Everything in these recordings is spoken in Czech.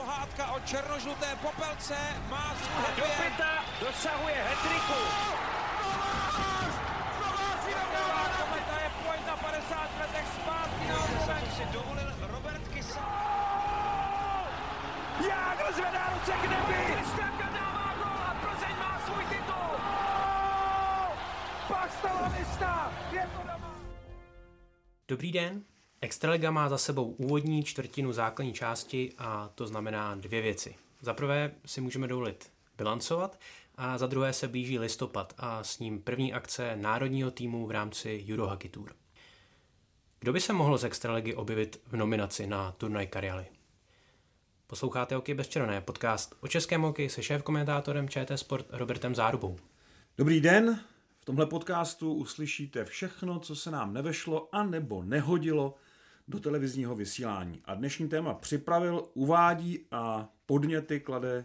pohádka o černožluté popelce má svůj Do pěta dosahuje hetriku. Kometa je pojď na 50 letech zpátky na si dovolil Robert Kysa. Jágr zvedá ruce k nebi! Kristianka dává gol a Plzeň má svůj titul. Pastalanista! Je to doma! Dobrý den. Extraliga má za sebou úvodní čtvrtinu základní části a to znamená dvě věci. Za prvé si můžeme dovolit bilancovat a za druhé se blíží listopad a s ním první akce národního týmu v rámci Eurohockey Tour. Kdo by se mohl z Extraligy objevit v nominaci na turnaj Karialy? Posloucháte Hokej bez červené, podcast o českém hokeji se šéf-komentátorem ČT Sport Robertem Zárubou. Dobrý den, v tomhle podcastu uslyšíte všechno, co se nám nevešlo a nebo nehodilo do televizního vysílání. A dnešní téma připravil, uvádí a podněty klade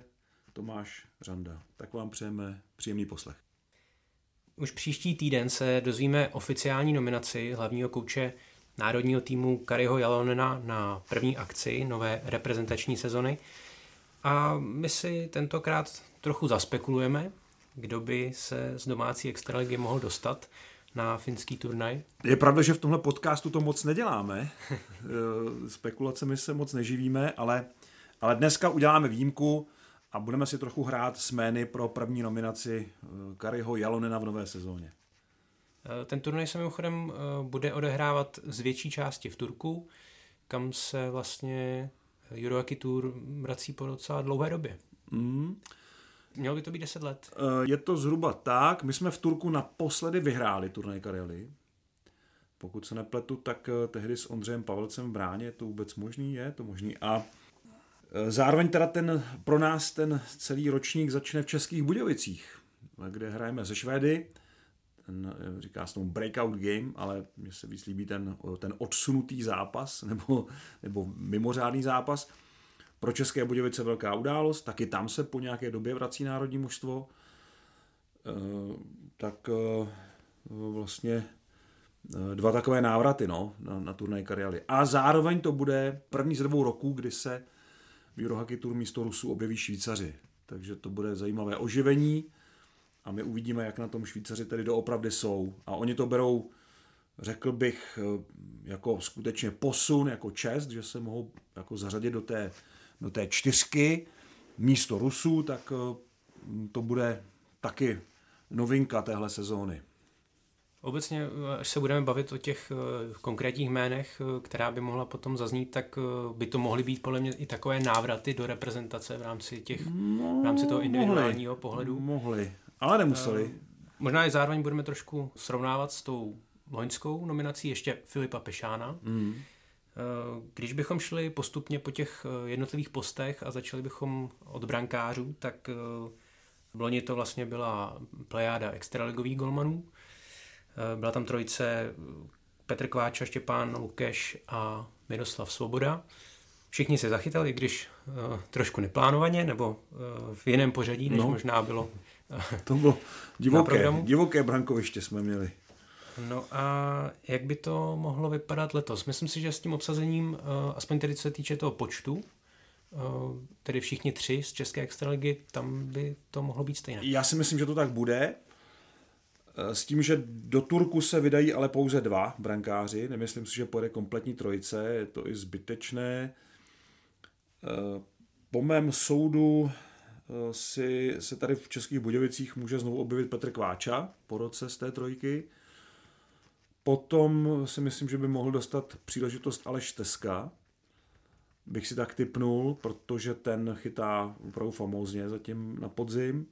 Tomáš Řanda. Tak vám přejeme příjemný poslech. Už příští týden se dozvíme oficiální nominaci hlavního kouče národního týmu Kariho Jalonena na první akci nové reprezentační sezony. A my si tentokrát trochu zaspekulujeme, kdo by se z domácí extraligy mohl dostat na finský turnaj. Je pravda, že v tomhle podcastu to moc neděláme. Eh, Spekulacemi se moc neživíme, ale, ale dneska uděláme výjimku a budeme si trochu hrát s jmény pro první nominaci eh, Kariho Jalonena v nové sezóně. Eh, Ten turnaj se mimochodem bude odehrávat z větší části v Turku, kam se vlastně Eurohockey Tour vrací po docela dlouhé době. Mm. Mělo by to být 10 let. Eh, Je to zhruba tak. My jsme v Turku naposledy vyhráli turnaj Karely. Pokud se nepletu, tak eh, tehdy s Ondřejem Pavelcem v bráně je to vůbec možný, je to možný. A eh, zároveň teda ten, pro nás ten celý ročník začne v Českých Budějovicích, kde hrajeme ze Švédy. Ten, říká se tomu breakout game, ale mně se víc líbí ten, ten odsunutý zápas nebo, nebo mimořádný zápas. Pro České Budějovice velká událost, taky tam se po nějaké době vrací národní mužstvo. Eh, Tak eh, vlastně eh, dva takové návraty no, na, na turnaj Karialy. A zároveň to bude první z dvou roků, kdy se v Eurohockey Tour místo Rusů objeví Švýcaři. Takže to bude zajímavé oživení a my uvidíme, jak na tom Švýcaři tedy doopravdy jsou. A oni to berou, řekl bych, jako skutečně posun, jako čest, že se mohou jako zařadit do té, do té čtyřky místo Rusů, tak eh, to bude taky novinka téhle sezóny. Obecně, eh, až se budeme bavit o těch eh, konkrétních jménech, která by mohla potom zaznít, tak by to mohly být podle mě i takové návraty do reprezentace v rámci, těch, v rámci toho individuálního pohledu. Mohli, ale nemuseli. Možná i zároveň budeme trošku srovnávat s tou loňskou nominací ještě Filipa Pešána. Mm. Když bychom šli postupně po těch eh, jednotlivých postech a začali bychom od brankářů, tak eh, v loni to vlastně byla plejáda extraligových golmanů. Eh, Byla tam trojice Petr Kváča, Štěpán Lukeš a Miroslav Svoboda. Všichni se zachytali, když trošku neplánovaně, nebo v jiném pořadí, než No. možná bylo To bylo divoké, divoké brankoviště jsme měli. No a jak by to mohlo vypadat letos? Myslím si, že s tím obsazením, eh, aspoň tedy co se týče toho počtu, eh, tedy všichni tři z České extraligy, tam by to mohlo být stejné. Já si myslím, že to tak bude. Eh, S tím, že do Turku se vydají ale pouze dva brankáři. Nemyslím si, že pojede kompletní trojice, je to i zbytečné. Po mém soudu si, se tady v Českých Budějovicích může znovu objevit Petr Kváča po roce z té trojky. Potom si myslím, že by mohl dostat příležitost Aleš Teska, bych si tak typnul, protože ten chytá opravdu famózně zatím na podzim.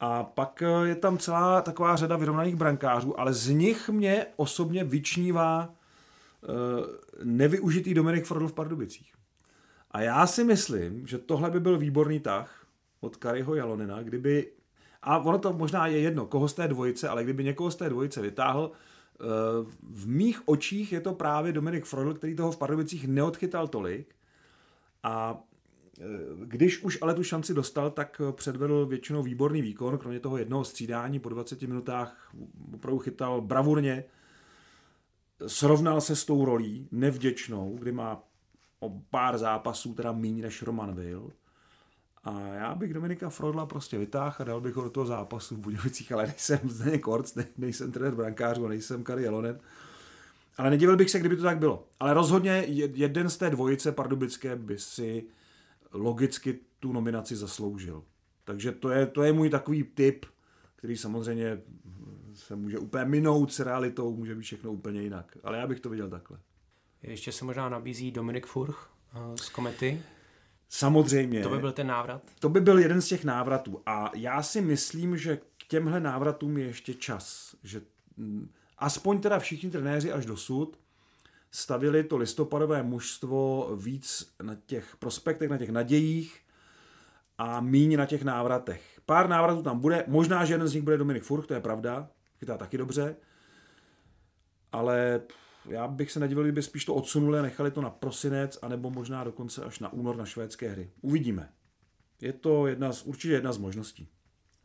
A pak je tam celá taková řada vyrovnaných brankářů, ale z nich mě osobně vyčnívá eh, nevyužitý Dominik Frodl v Pardubicích. A já si myslím, že tohle by byl výborný tah od Kariho Jalonina, kdyby, a ono to možná je jedno, koho z té dvojice, ale kdyby někoho z té dvojice vytáhl, v mých očích je to právě Dominik Frodl, který toho v Pardubicích neodchytal tolik, a e, když už ale tu šanci dostal, tak předvedl většinou výborný výkon, kromě toho jednoho střídání po 20 minutách opravdu chytal bravurně, srovnal se s tou rolí nevděčnou, kdy má o pár zápasů teda méně než Roman Will. A já bych Dominika Frodla prostě vytáhl a dal bych ho do toho zápasu v Budějovicích, ale nejsem Zdeněk Korc, ne, nejsem trenér brankářů, nejsem Kari Jelonen. Ale nedivil bych se, kdyby to tak bylo. Ale rozhodně jeden z té dvojice pardubické by si logicky tu nominaci zasloužil. Takže to je, to je můj takový tip, který samozřejmě se může úplně minout s realitou, může být všechno úplně jinak. Ale já bych to viděl takhle. Ještě se možná nabízí Dominik Furch eh, z Komety. Samozřejmě. To by byl ten návrat? To by byl jeden z těch návratů. A já si myslím, že k těmhle návratům je ještě čas. Že mm, aspoň teda všichni trenéři až dosud stavili to listopadové mužstvo víc na těch prospektech, na těch nadějích a míň na těch návratech. Pár návratů tam bude, možná, že jeden z nich bude Dominik Furch, to je pravda, chytá taky dobře, ale já bych se nedivil, kdyby spíš to odsunuli a nechali to na prosinec, anebo možná dokonce až na únor na švédské hry. Uvidíme. Je to jedna z, určitě jedna z možností.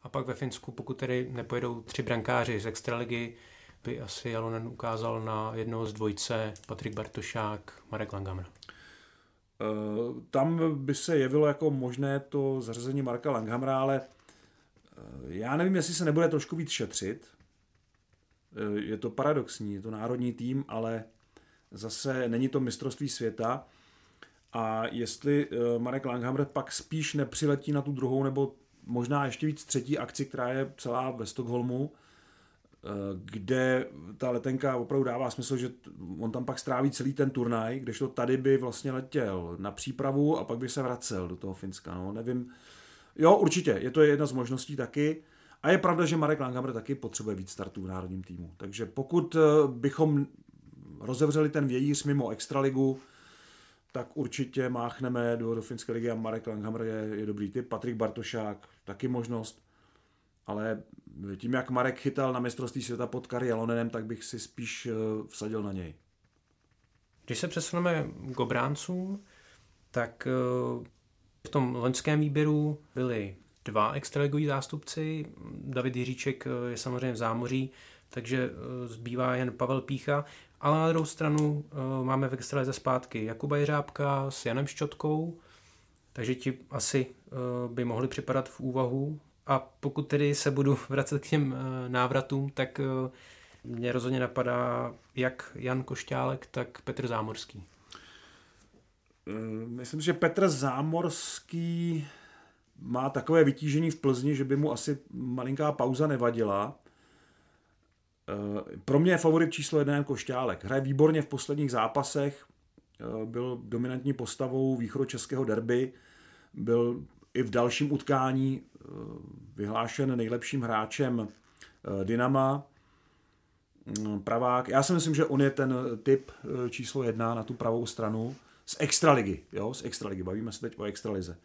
A pak ve Finsku, pokud tedy nepojedou tři brankáři z extraligy, by asi Jalonen ukázal na jednoho z dvojce Patrik Bartošák, Marek Langhammer. Eh, tam by se jevilo jako možné to zařazení Marka Langhamra, ale eh, já nevím, jestli se nebude trošku víc šetřit. Eh, je to paradoxní, je to národní tým, ale zase není to mistrovství světa. A jestli Marek Langhammer pak spíš nepřiletí na tu druhou nebo možná ještě víc třetí akci, která je celá ve Stockholmu, kde ta letenka opravdu dává smysl, že on tam pak stráví celý ten turnaj, kdežto tady by vlastně letěl na přípravu a pak by se vracel do toho Finska. No, nevím. Jo, určitě, je to jedna z možností taky. A je pravda, že Marek Langhammer taky potřebuje víc startů v národním týmu. Takže pokud eh, bychom rozevřeli ten vějíř mimo extraligu, tak určitě máchneme do, do finské ligy a Marek Langhammer je, je dobrý typ. Patrik Bartošák, taky možnost ale tím, jak Marek chytal na mistrovství světa pod Kari Jalonenem, tak bych si spíš eh, vsadil na něj. Když se přesuneme k obráncům, tak eh, v tom loňském výběru byli dva extraligoví zástupci. David Jiříček eh, je samozřejmě v zámoří, takže zbývá jen Pavel Pícha. Ale na druhou stranu máme v extralize zpátky Jakuba Jeřábka s Janem Ščotkou, takže ti asi by mohli připadat v úvahu a pokud tedy se budu vracet k těm eh, návratům, tak eh, mě rozhodně napadá jak Jan Košťálek, tak Petr Zámorský. Eh, myslím, že Petr Zámorský má takové vytížení v Plzni, že by mu asi malinká pauza nevadila. Pro mě je favorit číslo jedna Jan Košťálek. Hraje výborně v posledních zápasech, byl dominantní postavou českého derby, byl i v dalším utkání eh, vyhlášen nejlepším hráčem eh, Dynama. Mm, pravák. Já si myslím, že on je ten typ eh, číslo jedna na tu pravou stranu z extraligy. Jo? Z extraligy. Bavíme se teď o extralize.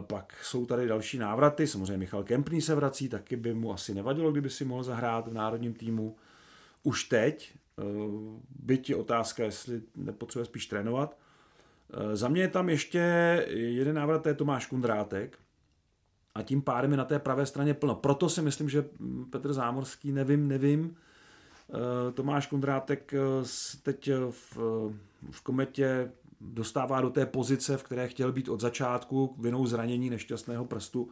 Pak jsou tady další návraty, samozřejmě Michal Kempný se vrací, taky by mu asi nevadilo, kdyby si mohl zahrát v národním týmu už teď. Byť je otázka, jestli nepotřebuje spíš trénovat. Eh, za mě je tam ještě jeden návrat, to je Tomáš Kundrátek. A tím pádem je na té pravé straně plno. Proto si myslím, že Petr Zámorský, nevím, nevím. Eh, Tomáš Kundrátek eh, teď v, v kometě dostává do té pozice, v které chtěl být od začátku vinou zranění nešťastného prstu.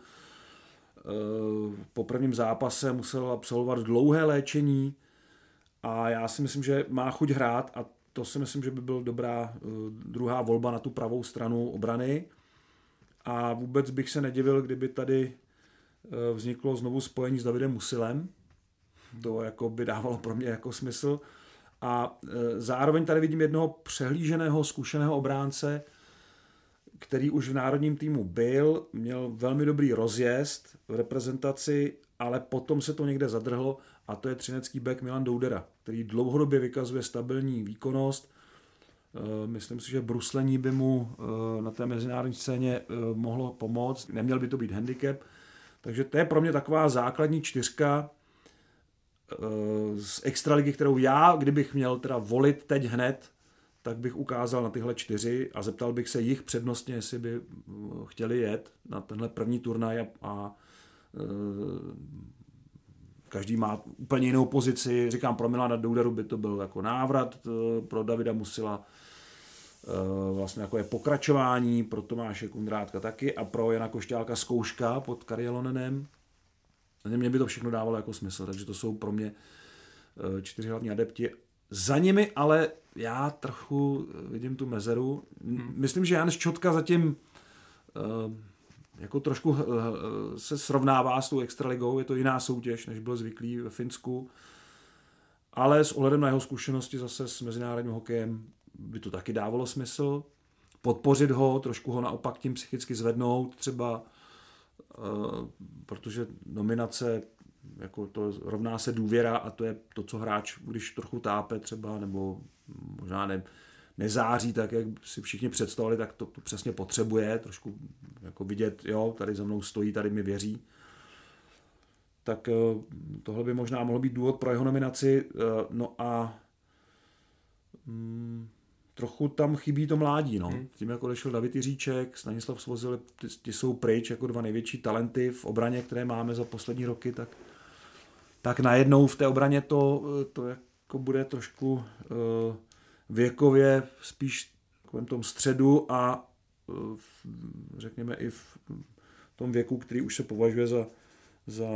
Po prvním zápase musel absolvovat dlouhé léčení a já si myslím, že má chuť hrát a to si myslím, že by byl dobrá uh, druhá volba na tu pravou stranu obrany. A vůbec bych se nedivil, kdyby tady uh, vzniklo znovu spojení s Davidem Musilem. To jako by dávalo pro mě jako smysl. A uh, zároveň tady vidím jednoho přehlíženého, zkušeného obránce, který už v národním týmu byl, měl velmi dobrý rozjezd v reprezentaci, ale potom se to někde zadrhlo a to je třinecký back Milan Doudera, který dlouhodobě vykazuje stabilní výkonnost. Eh, myslím si, že bruslení by mu eh, na té mezinárodní scéně mohlo pomoct, neměl by to být handicap. Takže to je pro mě taková základní čtyřka z extraligy, kterou já, kdybych měl teda volit teď hned, tak bych ukázal na tyhle čtyři a zeptal bych se jich přednostně, jestli by chtěli jet na tenhle první turnaj a, a každý má úplně jinou pozici. Říkám, pro Milana Douderu by to byl jako návrat, eh, pro Davida Musila vlastně jako je pokračování pro Tomáše Kundrátka taky a pro Jana Košťálka zkouška pod Karielonenem. Mně by to všechno dávalo jako smysl, takže to jsou pro mě eh, čtyři hlavní adepti. Za nimi ale já trochu vidím tu mezeru. Hmm. Myslím, že Jan Ščotka zatím jako trošku se srovnává s tou extraligou, je to jiná soutěž, než byl zvyklý ve Finsku, ale s ohledem na jeho zkušenosti zase s mezinárodním hokejem by to taky dávalo smysl. Podpořit ho, trošku ho naopak tím psychicky zvednout třeba, eh, protože nominace jako to rovná se důvěra a to je to, co hráč, když trochu tápe třeba, nebo možná ne, nezáří tak, jak si všichni představili, tak to, to přesně potřebuje, trošku jako vidět, jo, tady za mnou stojí, tady mi věří. Tak eh, tohle by možná mohl být důvod pro jeho nominaci. Eh, no a mm, trochu tam chybí to mládí, no. Hmm. Tím, jako odešel David Jiříček, Stanislav Svozil, ty, ty, jsou pryč jako dva největší talenty v obraně, které máme za poslední roky, tak, tak najednou v té obraně to, to jako bude trošku uh, věkově spíš v tom středu a v, řekněme i v tom věku, který už se považuje za, za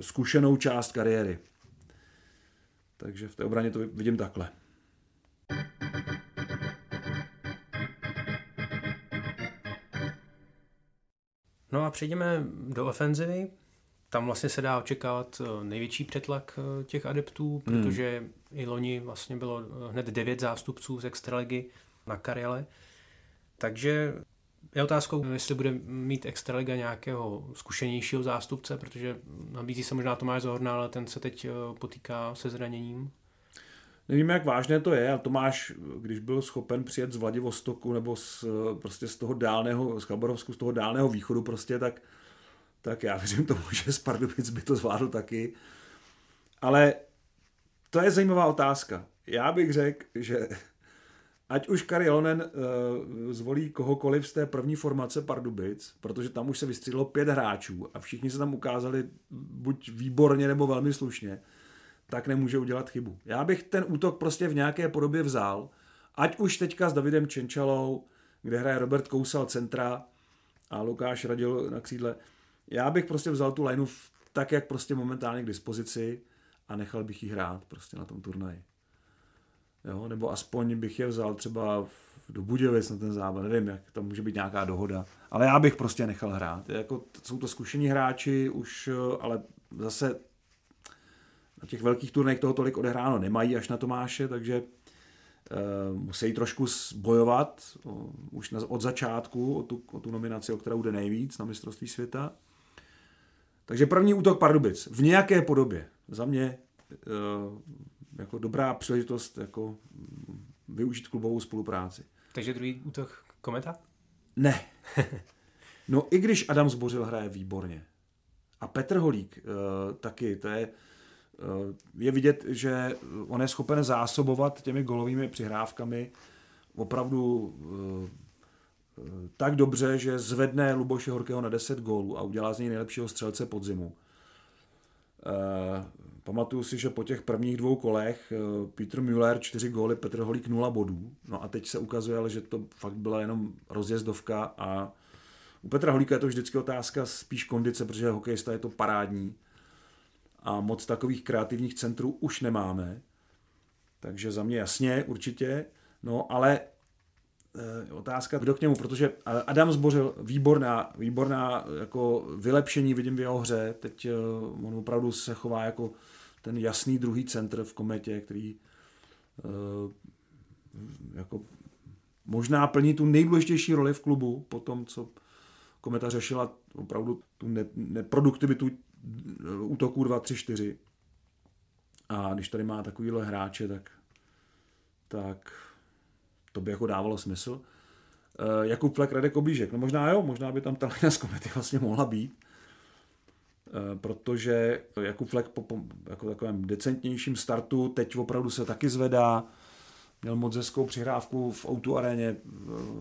zkušenou část kariéry. Takže v té obraně to vidím takhle. No a přejdeme do ofenzivy. Tam vlastně se dá očekávat eh, největší přetlak eh, těch adeptů, hmm. protože hmm. i loni vlastně bylo eh, hned devět zástupců z extraligy na Kariele. Takže je otázkou, jestli bude mít Extraliga nějakého zkušenějšího zástupce, protože nabízí se možná Tomáš Zohorna, ale ten se teď potýká se zraněním. Nevím, jak vážné to je. A Tomáš, když byl schopen přijet z Vladivostoku nebo z, prostě z toho dálného, z Chabarovsku, z toho dálného východu prostě, tak tak já věřím tomu, že z Pardubic by to zvládl taky. Ale to je zajímavá otázka. Já bych řekl, že ať už Kari Lonen uh, zvolí kohokoliv z té první formace Pardubic, protože tam už se vystřídalo pět hráčů a všichni se tam ukázali buď výborně nebo velmi slušně, tak nemůže udělat chybu. Já bych ten útok prostě v nějaké podobě vzal, ať už teďka s Davidem Čenčalou, kde hraje Robert Kousal centra a Lukáš Radil na křídle, já bych prostě vzal tu lineu tak, jak prostě momentálně k dispozici a nechal bych ji hrát prostě na tom turnaji. Jo? Nebo aspoň bych je vzal třeba do Budějovic na ten zábal, nevím, jak tam může být nějaká dohoda, ale já bych prostě nechal hrát. Jako, jsou to zkušení hráči už, ale zase na těch velkých turnajích toho tolik odehráno nemají až na Tomáše, takže uh, musí trošku bojovat už od začátku o tu, o tu nominaci, o kterou jde nejvíc na mistrovství světa. Takže první útok Pardubic v nějaké podobě. Za mě eh, jako dobrá příležitost jako využít klubovou spolupráci. Takže druhý útok Kometa? Ne. No i když Adam Zbořil hraje výborně. A Petr Holík uh, taky, to je, je vidět, že on je schopen zásobovat těmi golovými přihrávkami opravdu uh, tak dobře, že zvedne Luboše Horkého na 10 gólů a udělá z něj nejlepšího střelce podzimu. Pamatuju si, že po těch prvních dvou kolech Peter Müller 4 góly, Petr Holík 0 bodů. No a teď se ukazuje, že to fakt byla jenom rozjezdovka a u Petra Holíka je to vždycky otázka spíš kondice, protože hokejista je to parádní a moc takových kreativních centrů už nemáme. Takže za mě jasně, určitě. No, ale Eh, otázka, kdo k němu, protože Adam zbořil výborná, výborná jako vylepšení vidím v jeho hře, teď eh, on opravdu se chová jako ten jasný druhý centr v kometě, který eh, jako možná plní tu nejdůležitější roli v klubu po tom, co kometa řešila opravdu tu ne, neproduktivitu útoků 2, 3, 4. A když tady má takovýhle hráče, tak, tak to by jako dávalo smysl. Uh, Jakub Flek, Radek Oblížek, no možná jo, možná by tam ta lina z komety vlastně mohla být, uh, protože Jakub Flek po, po jako takovém decentnějším startu teď opravdu se taky zvedá, měl moc hezkou přihrávku v Outu aréně,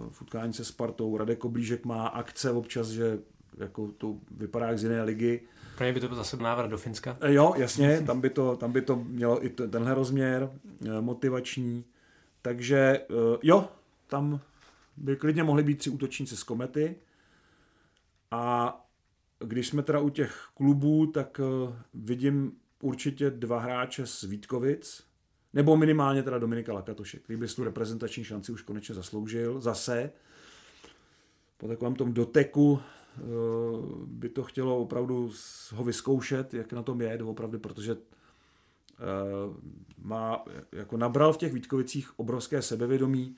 v utkání se Spartou, Radek Oblížek má akce občas, že jako to vypadá jak z jiné ligy. Pro mě by to byl zase návrat do Finska. Jo, jasně, tam by to, tam by to mělo i tenhle rozměr motivační. Takže eh, jo, tam by klidně mohli být tři útočníci z Komety. A když jsme teda u těch klubů, tak vidím určitě dva hráče z Vítkovic, nebo minimálně teda Dominika Lakatoše, který by tu reprezentační šanci už konečně zasloužil. Zase po takovém tom doteku eh, by to chtělo opravdu ho vyzkoušet, jak na tom je, opravdu, protože eh, má, jako nabral v těch Vítkovicích obrovské sebevědomí.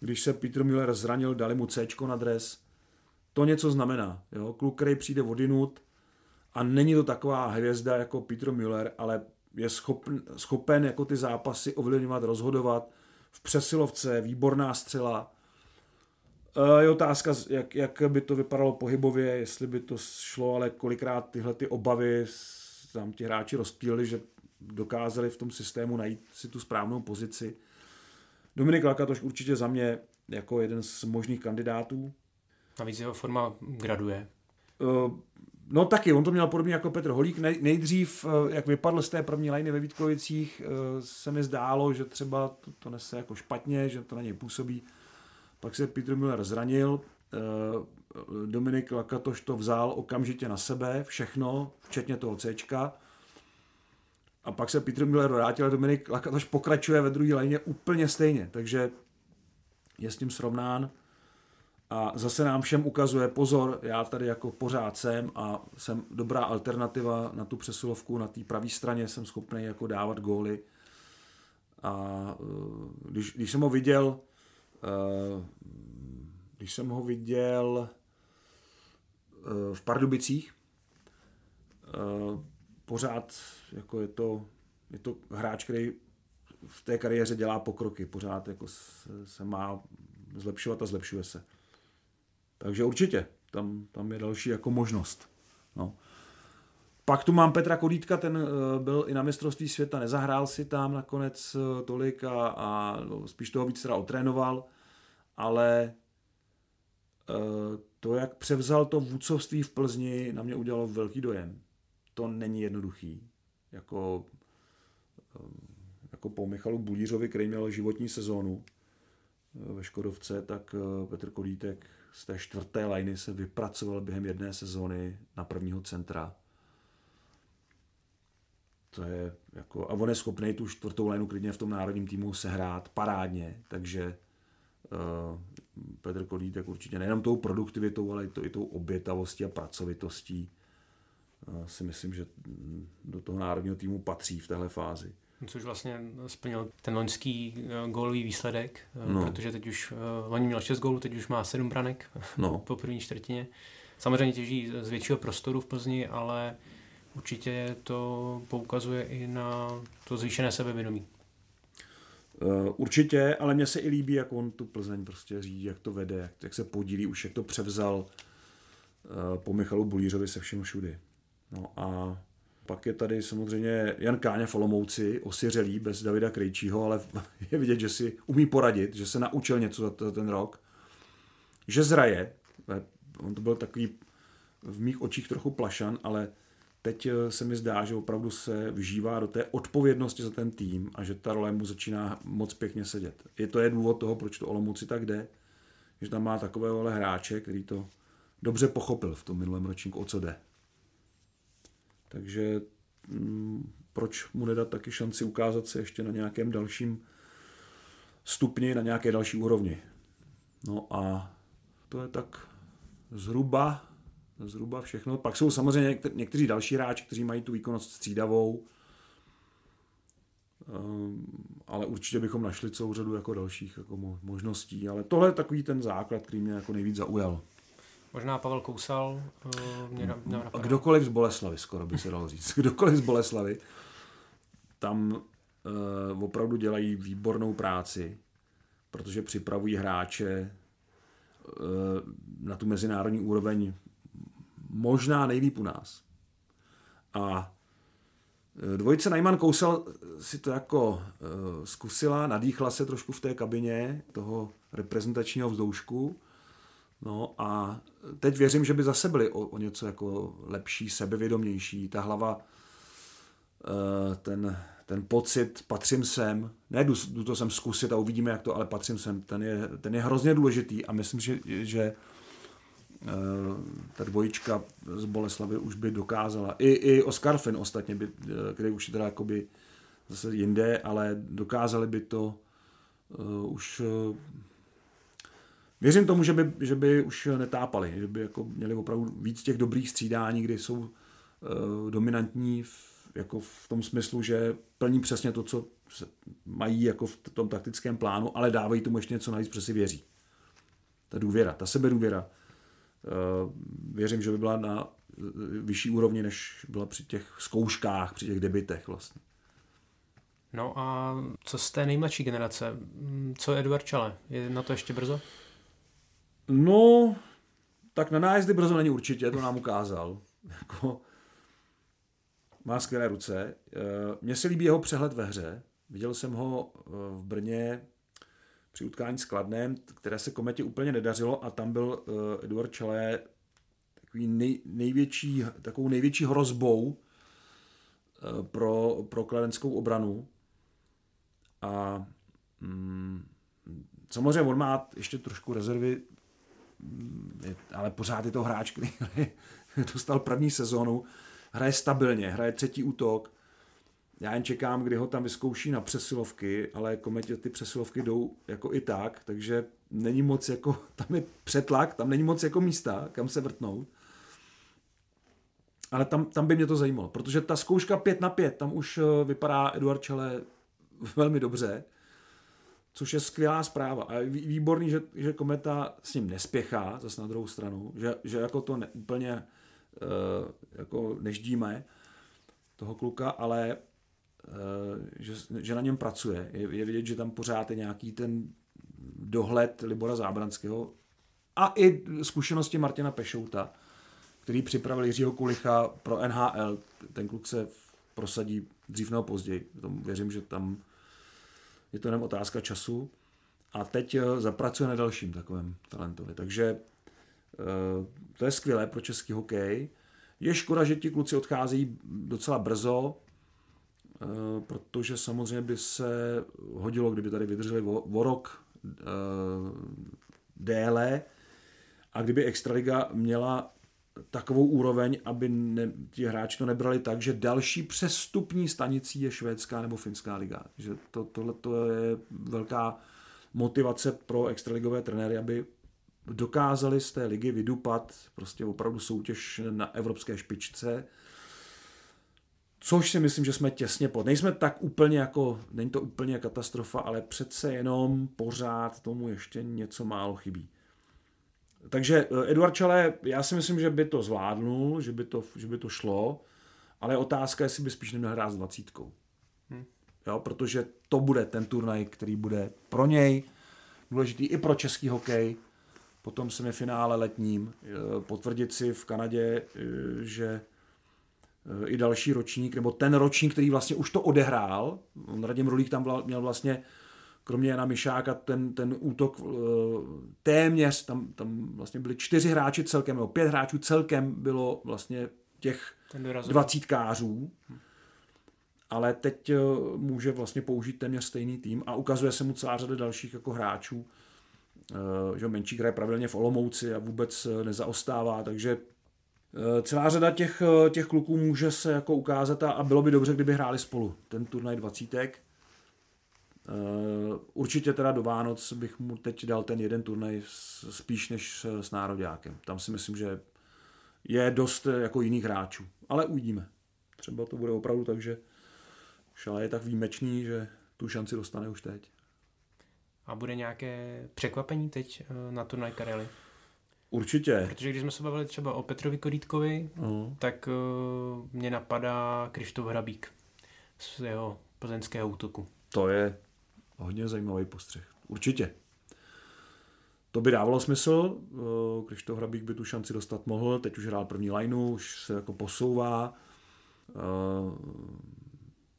Když se Peter Müller zranil, dali mu C na dres. To něco znamená. Jo? Kluk, který přijde vodinut a není to taková hvězda jako Peter Müller, ale je schopen, schopen jako ty zápasy ovlivňovat, rozhodovat. V přesilovce výborná střela. E, je otázka, jak, jak by to vypadalo pohybově, jestli by to šlo, ale kolikrát tyhle ty obavy tam ti hráči rozptýlili, že dokázali v tom systému najít si tu správnou pozici. Dominik Lakatoš určitě za mě jako jeden z možných kandidátů. Navíc jeho forma graduje. E, No taky, on to měl podobně jako Petr Holík. Nejdřív, eh, jak vypadl z té první liny ve Vítkovicích, eh, se mi zdálo, že třeba to, to nese jako špatně, že to na něj působí. Pak se Peter Müller zranil, eh, Dominik Lakatoš to vzal okamžitě na sebe, všechno, včetně toho C. A pak se Peter Müller vrátil a Dominik Lakatoš pokračuje ve druhé léně úplně stejně, takže je s tím srovnán. A zase nám všem ukazuje, pozor, já tady jako pořád jsem a jsem dobrá alternativa na tu přesilovku, na té pravé straně jsem schopný jako dávat góly. A eh, když, když jsem ho viděl, když jsem ho viděl eh, v Pardubicích, pořád jako je to, je to hráč, který v té kariéře dělá pokroky, pořád jako se, se má zlepšovat a zlepšuje se. Takže určitě, tam, tam je další jako možnost. No. Pak tu mám Petra Kodítka, ten uh, byl i na mistrovství světa, nezahrál si tam nakonec uh, tolik a, a no, spíš toho víc teda otrénoval, ale uh, to, jak převzal to vůdcovství v Plzni, na mě udělalo velký dojem. To není jednoduchý. Jako, jako po Michalu Bulířovi, který měl životní sezónu ve Škodovce, tak Petr Kodítek z té čtvrté liny se vypracoval během jedné sezóny na prvního centra. To je jako, a on je schopný tu čtvrtou lineu klidně v tom národním týmu sehrát parádně, takže uh, Petr Kolítek určitě nejenom tou produktivitou, ale i, to, i tou obětavostí a pracovitostí uh, si myslím, že do toho národního týmu patří v téhle fázi což vlastně splnil ten loňský eh, gólový výsledek, no. protože teď už, loni měl 6 gólů, teď už má 7 branek no. po první čtvrtině. Samozřejmě těží z většího prostoru v Plzni, ale určitě to poukazuje i na to zvýšené sebevědomí. Uh, určitě, ale mně se i líbí, jak on tu Plzeň prostě řídí, jak to vede, jak, se podílí, už jak to převzal uh, po Michalu Bulířovi se všem všudy. No a pak je tady samozřejmě Jan Káňa v Olomouci, osiřelý, bez Davida Krejčího, ale je vidět, že si umí poradit, že se naučil něco za ten rok, že zraje. On to byl takový v mých očích trochu plašan, ale teď eh, se mi zdá, že opravdu se vžívá do té odpovědnosti za ten tým a že ta role mu začíná moc pěkně sedět. Je to je důvod toho, proč to Olomouci tak jde, že tam má takového hráče, který to dobře pochopil v tom minulém ročníku, o co jde. Takže mm, proč mu nedat taky šanci ukázat se ještě na nějakém dalším stupni, na nějaké další úrovni. No a to je tak zhruba, zhruba všechno. Pak jsou samozřejmě někteří další hráči, kteří mají tu výkonnost střídavou, ehm, ale určitě bychom našli celou řadu jako dalších jako možností. Ale tohle je takový ten základ, který mě jako nejvíc zaujal. Možná Pavel Kousal uh, mě, mě A kdokoliv z Boleslavy, skoro by se dalo říct. Kdokoliv z Boleslavy. Tam uh, opravdu dělají výbornou práci, protože připravují hráče uh, na tu mezinárodní úroveň možná nejlíp u nás. A Dvojice Najman Kousal si to jako uh, zkusila, nadýchla se trošku v té kabině toho reprezentačního vzdoušku No a teď věřím, že by zase byli o, o něco jako lepší, sebevědomější. Ta hlava uh, ten, ten pocit, patřím sem, ne jdu, jdu to sem zkusit a uvidíme, jak to, ale patřím sem, ten je, ten je hrozně důležitý a myslím, že, že ta dvojička z Boleslavy už by dokázala, i, i Oscar Finn ostatně, by, který už je teda jakoby zase jinde, ale dokázali by to uh, už uh, Věřím tomu, že by, že by už netápali, že by jako měli opravdu víc těch dobrých střídání, kdy jsou uh, dominantní v, jako v tom smyslu, že plní přesně to, co mají jako v tom taktickém plánu, ale dávají tomu ještě něco navíc, protože si věří. Ta důvěra, ta sebedůvěra. Uh, věřím, že by byla na vyšší úrovni, než byla při těch zkouškách, při těch debitech vlastně. No a co z té nejmladší generace? Co Eduard Čale? Je na to ještě brzo? No, tak na nájezdy brzo není určitě, to nám ukázal. Jako, má skvělé ruce. Eh, mně se líbí jeho přehled ve hře. Viděl jsem ho eh, v Brně při utkání s Kladnem, které se kometě úplně nedařilo a tam byl eh, Eduard Čelé takový nej, největší, takovou největší hrozbou pro, pro kladenskou obranu. A mm, samozřejmě on má ještě trošku rezervy ale pořád je to hráč, který dostal první sezónu, hraje stabilně, hraje třetí útok, já jen čekám, kdy ho tam vyzkouší na přesilovky, ale kometě ty přesilovky jdou jako i tak, takže není moc jako, tam je přetlak, tam není moc jako místa, kam se vrtnout. Ale tam, tam by mě to zajímalo, protože ta zkouška 5 na 5, tam už eh, vypadá Eduard Čele velmi dobře což je skvělá zpráva. A výborný, že, že Kometa s ním nespěchá, zase na druhou stranu, že, že jako to ne, úplně uh, jako neždíme toho kluka, ale že, že na něm pracuje. Je, je vidět, že tam pořád je nějaký ten dohled Libora Zábranského a i zkušenosti Martina Pešouta, který připravil Jiřího Kulicha pro NHL. Ten kluk se prosadí dřív nebo později. Tomu věřím, že tam je to jenom otázka času. A teď eh, zapracuje na dalším takovém talentovi. Takže eh, to je skvělé pro český hokej. Je škoda, že ti kluci odcházejí docela brzo, eh, protože samozřejmě by se hodilo, kdyby tady vydrželi o, rok déle a kdyby Extraliga měla takovou úroveň, aby ne, ti hráči to nebrali tak, že další přestupní stanicí je švédská nebo finská liga. Že to, tohle to je velká motivace pro extraligové trenéry, aby dokázali z té ligy vydupat prostě opravdu soutěž na evropské špičce, což si myslím, že jsme těsně pod. Nejsme tak úplně jako, není to úplně katastrofa, ale přece jenom pořád tomu ještě něco málo chybí. Takže eh, Eduard Čale, já si myslím, že by to zvládnul, že by to, že by to šlo, ale otázka je, jestli by spíš neměl hrát s dvacítkou. Hmm. Jo, protože to bude ten turnaj, který bude pro něj důležitý i pro český hokej, potom semifinále letním, eh, potvrdit si v Kanadě, eh, že i další ročník, nebo ten ročník, který vlastně už to odehrál, Radim Rulík tam měl vlastně kromě Jana Mišáka ten, ten útok eh, téměř, tam, tam vlastně byli čtyři hráči celkem, nebo pět hráčů celkem bylo vlastně těch dvacítkářů. Ale teď eh, může vlastně použít téměř stejný tým a ukazuje se mu celá řada dalších jako hráčů. Eh, že menší hraje pravidelně v Olomouci a vůbec nezaostává, takže celá řada těch, těch kluků může se jako ukázat a, a bylo by dobře, kdyby hráli spolu ten turnaj dvacítek. Eh, určitě teda do Vánoc bych mu teď dal ten jeden turnaj spíš než s nároďákem. Tam si myslím, že je dost eh, jako jiných hráčů. Ale uvidíme. Třeba to bude opravdu tak, že Šala je tak výjimečný, že tu šanci dostane už teď. A bude nějaké překvapení teď eh, na turnaj Karely? Určitě. Protože když jsme se bavili třeba o Petrovi Korítkovi, uh. tak uh, mě napadá Krištof Hrabík z jeho plzeňského útoku. To je hodně zajímavý postřeh. Určitě. To by dávalo smysl, eh, když to Hrabík by tu šanci dostat mohl, teď už hrál první lineu, už se jako posouvá. Uh,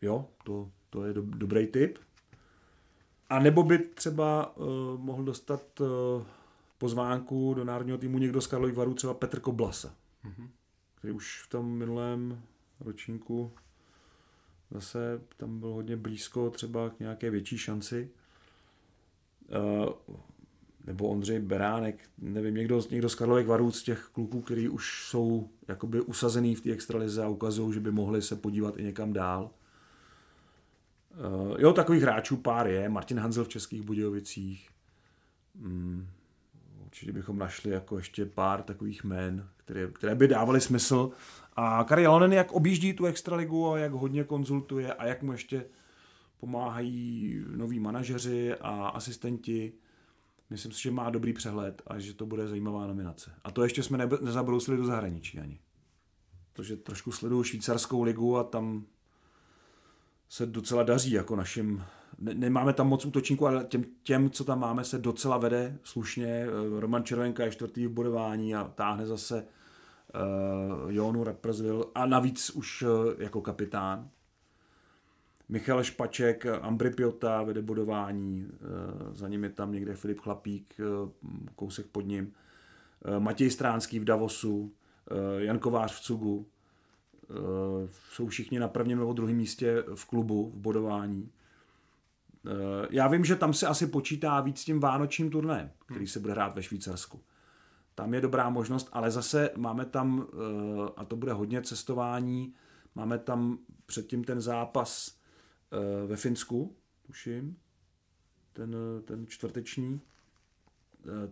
jo, to, to je do, dobrý tip. A nebo by třeba uh, mohl dostat uh, pozvánku do národního týmu někdo z Karlových varů, třeba Petr Koblasa, mm-hmm. který už v tom minulém ročníku Zase tam byl hodně blízko třeba k nějaké větší šanci. Nebo Ondřej Beránek, nevím, někdo, někdo z Karlových varů z těch kluků, kteří už jsou jakoby usazený v té extralize a ukazují, že by mohli se podívat i někam dál. Jo, takových hráčů pár je. Martin Hanzel v Českých Budějovicích. Hmm, určitě bychom našli jako ještě pár takových jmén, které, které by dávaly smysl. A Kari Jalonen, jak objíždí tu extraligu a jak hodně konzultuje a jak mu ještě pomáhají noví manažeři a asistenti, myslím si, že má dobrý přehled a že to bude zajímavá nominace. A to ještě jsme nezabrousili do zahraničí ani. Protože trošku sleduju švýcarskou ligu a tam se docela daří jako našim nemáme tam moc útočníků, ale těm, těm, co tam máme, se docela vede slušně. Roman Červenka je čtvrtý v bodování a táhne zase uh, Jonu Represville a navíc už uh, jako kapitán. Michal Špaček, Ambry Piota vede bodování, uh, za ním je tam někde Filip Chlapík, uh, kousek pod ním. Uh, Matěj Stránský v Davosu, uh, Jan Kovář v Cugu. Uh, jsou všichni na prvním nebo druhém místě v klubu v bodování. Eh, já vím, že tam se asi počítá víc s tím vánočním turné, který se bude hrát ve Švýcarsku. Tam je dobrá možnost, ale zase máme tam, eh, a to bude hodně cestování, máme tam předtím ten zápas eh, ve Finsku, tuším, ten, ten čtvrteční.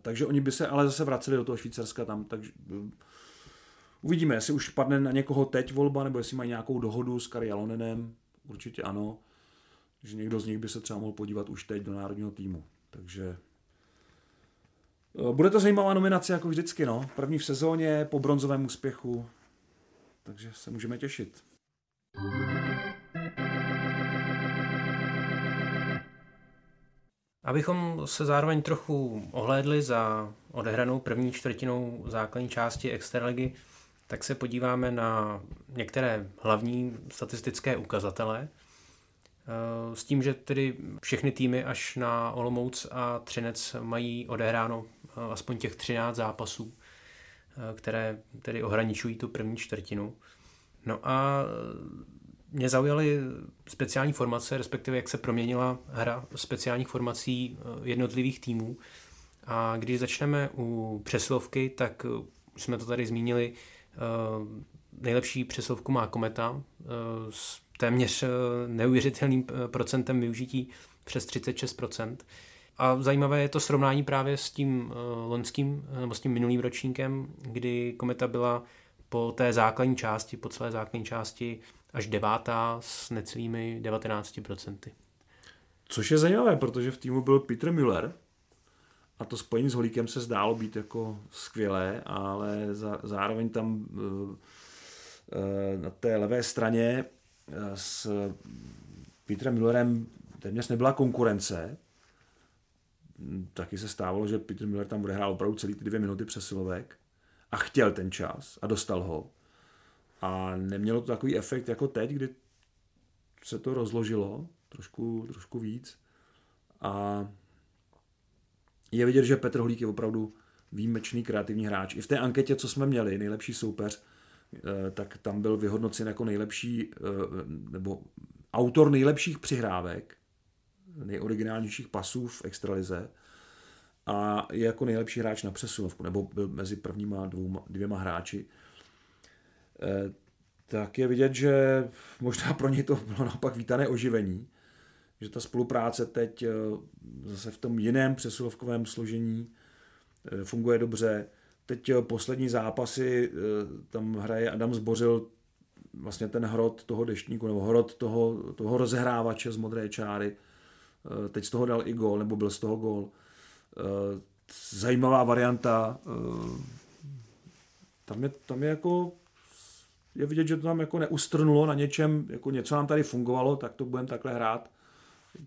Takže oni by se ale zase vraceli do toho Švýcarska tam, takže uvidíme, jestli už padne na někoho teď volba, nebo jestli mají nějakou dohodu s Kari Jalonenem, určitě ano že někdo z nich by se třeba mohl podívat už teď do národního týmu. Takže eh, bude to zajímavá nominace jako vždycky, no. První v sezóně, po bronzovém úspěchu, takže se můžeme těšit. Abychom se zároveň trochu ohlédli za odehranou první čtvrtinou základní části Extraligy, tak se podíváme na některé hlavní statistické ukazatele. Eh, s tím, že tedy všechny týmy až na Olomouc a Třinec mají odehráno eh, aspoň těch 13 zápasů, eh, které tedy ohraničují tu první čtvrtinu. No a mě zaujaly speciální formace, respektive jak se proměnila hra speciálních formací jednotlivých týmů. A když začneme u přeslovky, tak už jsme to tady zmínili, nejlepší přeslovku má Kometa s téměř eh, neuvěřitelným eh, procentem využití přes 36%. A zajímavé je to srovnání právě s tím eh, loňským, nebo s tím minulým ročníkem, kdy Kometa byla po té základní části, po celé základní části až devátá s necelými 19%. Což je zajímavé, protože v týmu byl Peter Müller a to spojení s Holíkem se zdálo být jako skvělé, ale zároveň tam na té levé straně s Petrem Millerem téměř nebyla konkurence. Taky se stávalo, že Peter Miller tam bude hrát opravdu celý ty dvě minuty přesilovek a chtěl ten čas a dostal ho. A nemělo to takový efekt jako teď, kdy se to rozložilo trošku, trošku víc. A je vidět, že Petr Holík je opravdu výjimečný kreativní hráč. I v té anketě, co jsme měli, nejlepší soupeř, tak tam byl vyhodnocen jako nejlepší, eh, nebo autor nejlepších přihrávek, nejoriginálnějších pasů v extralize a je jako nejlepší hráč na přesunovku, nebo byl mezi prvníma dvouma, dvěma hráči. Eh, tak je vidět, že možná pro něj to bylo naopak vítané oživení, že ta spolupráce teď zase v tom jiném přesunovkovém složení funguje dobře teď eh, poslední zápasy, eh, tam hraje Adam Zbořil vlastně ten hrot toho deštníku, nebo hrot toho, toho rozehrávače z modré čáry. Eh, teď z toho dal i gol, nebo byl z toho gol. Zajímavá varianta. Tam je, tam je jako je vidět, že to tam jako neustrnulo na něčem, jako něco nám tady fungovalo, tak to budeme takhle hrát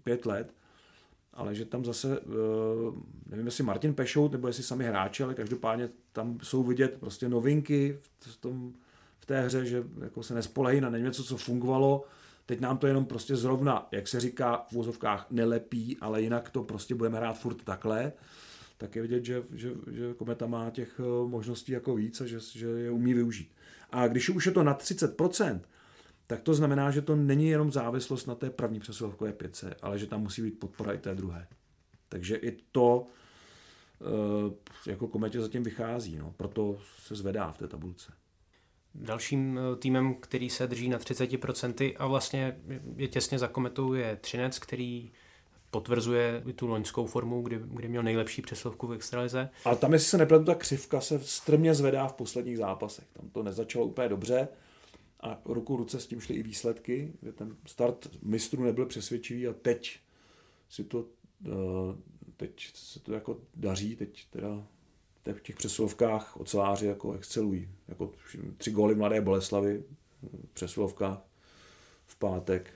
pět let ale že tam zase, eh, nevím jestli Martin Pešout, nebo jestli sami hráči, ale každopádně tam jsou vidět prostě novinky v, tom, v té hře, že jako se nespolejí na něco, co fungovalo, teď nám to jenom prostě zrovna, jak se říká v vozovkách, nelepí, ale jinak to prostě budeme hrát furt takhle, tak je vidět, že, že, že Kometa má těch eh, možností jako víc a že, že je umí využít. A když už je to na 30%, tak to znamená, že to není jenom závislost na té první přesilovkové pětce, ale že tam musí být podpora i té druhé. Takže i to eh, jako kometě zatím vychází, no. proto se zvedá v té tabulce. Dalším eh, týmem, který se drží na 30% a vlastně je těsně za kometou, je Třinec, který potvrzuje tu loňskou formu, kdy, kdy měl nejlepší přeslovku v extralize. Ale tam, jestli se nepletu, ta křivka se strmě zvedá v posledních zápasech. Tam to nezačalo úplně dobře a ruku ruce s tím šly i výsledky, kde ten start mistrů nebyl přesvědčivý a teď si to, eh, teď se to jako daří, teď teda v těch přesilovkách oceláři jako excelují. Jako tři góly Mladé Boleslavy, přesilovka v pátek.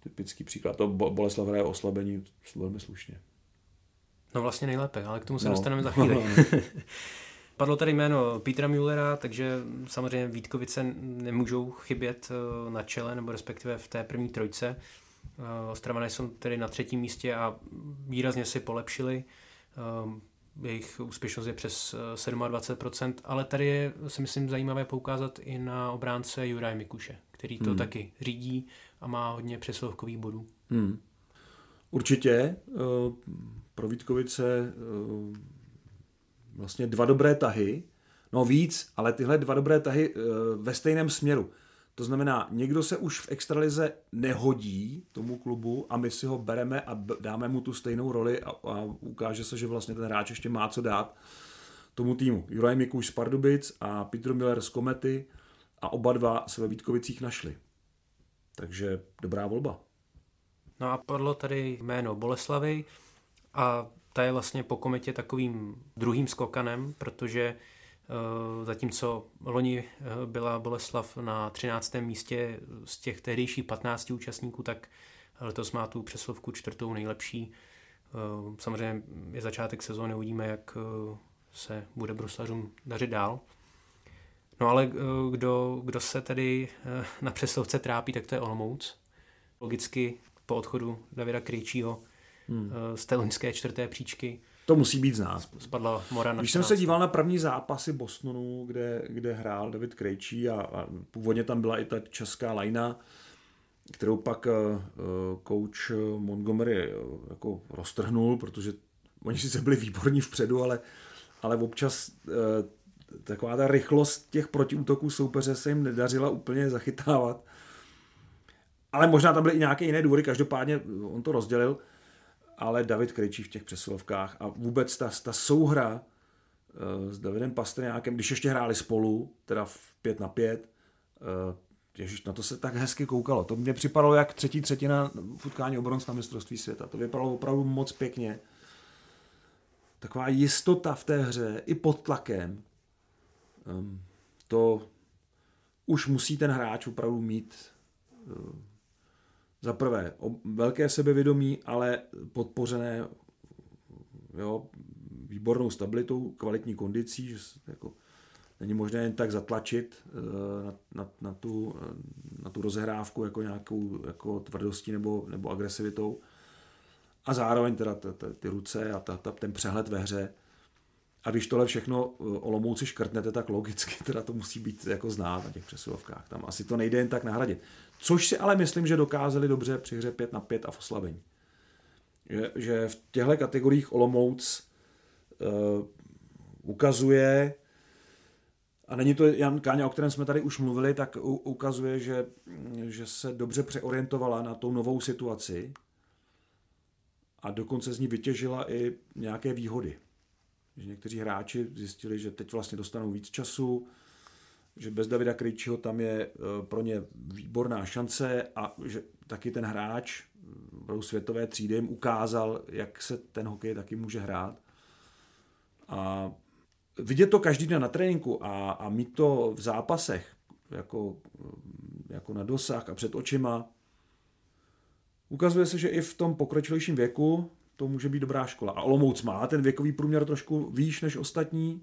Typický příklad. To Boleslav hraje oslabení velmi slušně. No vlastně nejlépe, ale k tomu se no. dostaneme za chvíli. Padlo tady jméno Petra Müllera, takže samozřejmě Vítkovice nemůžou chybět eh, na čele, nebo respektive v té první trojce. Eh, Ostravané jsou tedy na třetím místě a výrazně si polepšili. Eh, jejich úspěšnost je přes 27%, ale tady je si myslím zajímavé poukázat i na obránce Juraj Mikuše, který to hmm. taky řídí a má hodně přeslovkových bodů. Hmm. Určitě. Pro Vítkovice vlastně dva dobré tahy, no víc, ale tyhle dva dobré tahy eh, ve stejném směru. To znamená, někdo se už v extralize nehodí tomu klubu a my si ho bereme a dáme mu tu stejnou roli a, a ukáže se, že vlastně ten hráč ještě má co dát tomu týmu. Juraj Mikuš z Pardubic a Petr Miller z Komety a oba dva se ve Vítkovicích našli. Takže dobrá volba. No a padlo tady jméno Boleslavy a ta je vlastně po kometě takovým druhým skokanem, protože eh, zatímco loni eh, byla Boleslav na 13. místě z těch tehdejších 15 účastníků, tak letos má tu přeslovku čtvrtou nejlepší. Eh, samozřejmě je začátek sezóny, uvidíme, jak se bude bruslařům dařit dál. No ale kdo, kdo se tedy na přeslovce trápí, tak to je Olomouc. Logicky po odchodu Davida Krejčího hmm. Eh, z té loňské čtvrté příčky. To musí být znát. Spadla Mora na Když jsem se díval na první zápasy Bostonu, kde, kde hrál David Krejčí a, a původně tam byla i ta česká lajna, kterou pak uh, coach Montgomery uh, jako roztrhnul, protože oni sice byli výborní vpředu, ale, ale občas uh, taková ta rychlost těch protiútoků soupeře se jim nedařila úplně zachytávat. Ale možná tam byly i nějaké jiné důvody, každopádně on to rozdělil ale David Krejčí v těch přesilovkách a vůbec ta, ta souhra uh, s Davidem Pastrňákem, když ještě hráli spolu, teda v pět na pět, uh, Ježiš, na to se tak hezky koukalo. To mě připadalo jak třetí třetina v utkání obronc na mistrovství světa. To vypadalo opravdu moc pěkně. Taková jistota v té hře, i pod tlakem. Um, to už musí ten hráč opravdu mít uh, za prvé velké sebevědomí, ale podpořené jo, výbornou stabilitou, kvalitní kondicí, že jako není možné jen tak zatlačit eh, na, na, na, tu, na tu rozehrávku jako nějakou jako tvrdostí nebo, nebo agresivitou. A zároveň teda t, t, ty ruce a ta, ta, ten přehled ve hře. A když tohle všechno eh, Olomouci škrtnete, tak logicky teda to musí být jako znát na těch přesilovkách. Tam asi to nejde jen tak nahradit. Což si ale myslím, že dokázali dobře při hře 5 na 5 a v oslabení. Že, že v těchto kategoriích Olomouc uh, ukazuje, a není to Jan Káňa, o kterém jsme tady už mluvili, tak u, ukazuje, že, že se dobře přeorientovala na tou novou situaci a dokonce z ní vytěžila i nějaké výhody. Že někteří hráči zjistili, že teď vlastně dostanou víc času, že bez Davida Krejčího tam je eh, pro ně výborná šance a že taky ten hráč pro světové třídy jim ukázal, jak se ten hokej taky může hrát. A vidět to každý den na tréninku a, a mít to v zápasech jako, jako na dosah a před očima, ukazuje se, že i v tom pokročilejším věku to může být dobrá škola. A Olomouc má ten věkový průměr trošku výš než ostatní,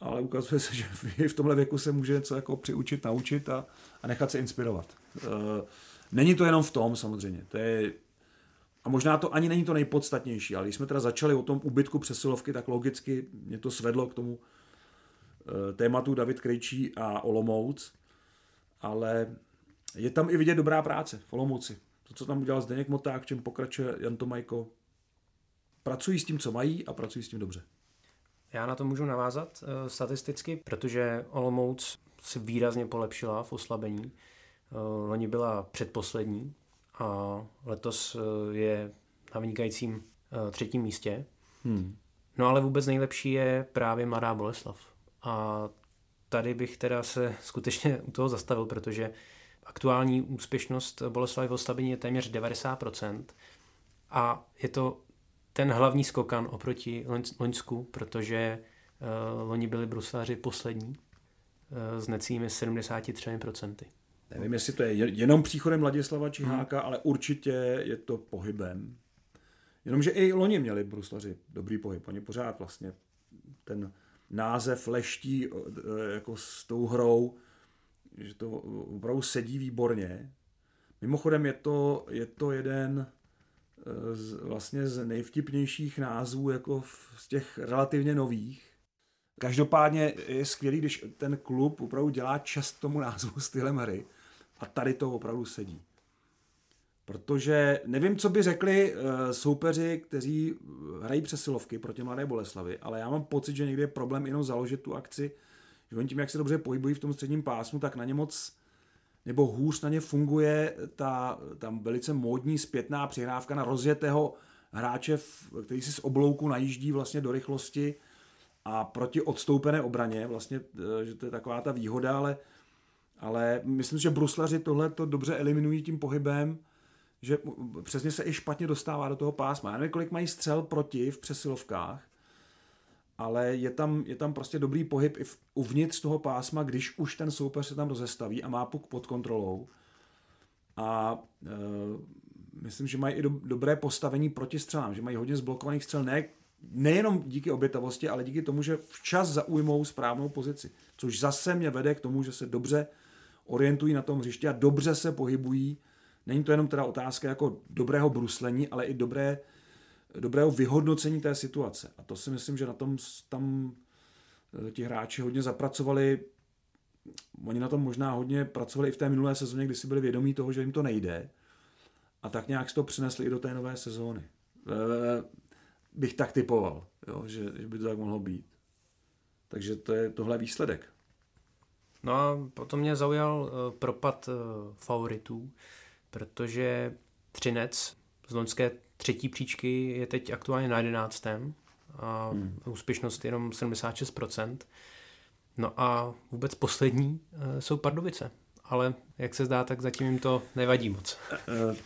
ale ukazuje se, že v tomhle věku se může něco jako přiučit, naučit a, a nechat se inspirovat. E, není to jenom v tom samozřejmě, to je a možná to ani není to nejpodstatnější, ale když jsme teda začali o tom ubytku přesilovky, tak logicky mě to svedlo k tomu e, tématu David Krejčí a Olomouc, ale je tam i vidět dobrá práce v Olomouci. To, co tam udělal Zdeněk Moták, čem pokračuje Jan Tomajko, pracují s tím, co mají a pracují s tím dobře. Já na to můžu navázat uh, statisticky, protože Olomouc si výrazně polepšila v oslabení. Uh, loni byla předposlední a letos uh, je na vynikajícím třetím místě. Hmm. No ale vůbec nejlepší je právě Mladá Boleslav. A tady bych teda se skutečně u toho zastavil, protože aktuální úspěšnost Boleslavy v oslabení je téměř 90% a je to ten hlavní skokan oproti Loňsku, protože uh, loni byli bruslaři poslední uh, s necími 73%. Nevím, jestli to je jenom příchodem Ladislava Čiháka, hmm. ale určitě je to pohybem. Jenomže i loni měli bruslaři dobrý pohyb. Oni pořád vlastně ten název leští eh, jako s tou hrou, že to opravdu sedí výborně. Mimochodem je to, je to jeden eh, z, vlastně z nejvtipnějších názvů jako z těch relativně nových. Každopádně je skvělý, když ten klub opravdu dělá čest tomu názvu stylem hry a tady to opravdu sedí. Protože nevím, co by řekli eh, soupeři, kteří hrají přesilovky proti Mladé Boleslavi, ale já mám pocit, že někdy je problém jenom založit tu akci, že oni tím, jak se dobře pohybují v tom středním pásmu, tak na ně moc nebo hůř na ně funguje ta tam velice módní zpětná přihrávka na rozjetého hráče, který si z oblouku najíždí vlastně do rychlosti a proti odstoupené obraně, vlastně, eh, že to je taková ta výhoda, ale, ale myslím, že bruslaři tohle to dobře eliminují tím pohybem, že přesně se i špatně dostává do toho pásma. Já nevím, kolik mají střel proti v přesilovkách, ale je tam, je tam prostě dobrý pohyb i v, uvnitř toho pásma, když už ten soupeř se tam rozestaví a má puk pod kontrolou. A e, myslím, že mají i do, dobré postavení proti střelám, že mají hodně zblokovaných střel, ne, nejenom díky obětavosti, ale díky tomu, že včas zaujmou správnou pozici. Což zase mě vede k tomu, že se dobře orientují na tom hřišti a dobře se pohybují Není to jenom teda otázka jako dobrého bruslení, ale i dobré, dobrého vyhodnocení té situace. A to si myslím, že na tom tam eh, ti hráči hodně zapracovali. Oni na tom možná hodně pracovali i v té minulé sezóně, kdy si byli vědomí toho, že jim to nejde. A tak nějak si to přinesli i do té nové sezóny. E, bych tak typoval, jo, že, že by to tak mohlo být. Takže to je tohle výsledek. No a potom mě zaujal uh, propad favoritů protože Třinec z loňské třetí příčky je teď aktuálně na jedenáctém a hmm. úspěšnost jenom 76%. No a vůbec poslední eh, jsou Pardubice. Ale jak se zdá, tak zatím jim to nevadí moc. Eh,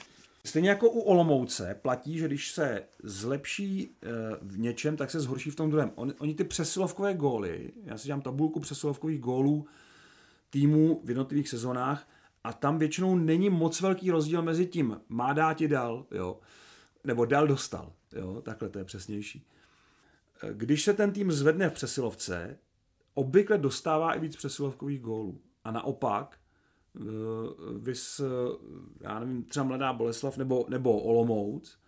stejně jako u Olomouce platí, že když se zlepší eh, v něčem, tak se zhorší v tom druhém. Oni ty přesilovkové góly, já si dělám tabulku přesilovkových gólů týmů v jednotlivých sezónách, a tam většinou není moc velký rozdíl mezi tím má dát ti dal, jo, nebo dal dostal, jo, takhle to je přesnější. Když se ten tým zvedne v přesilovce, obvykle dostává i víc přesilovkových gólů. A naopak, eh, vys, já nevím, třeba Mladá Boleslav nebo, nebo Olomouc,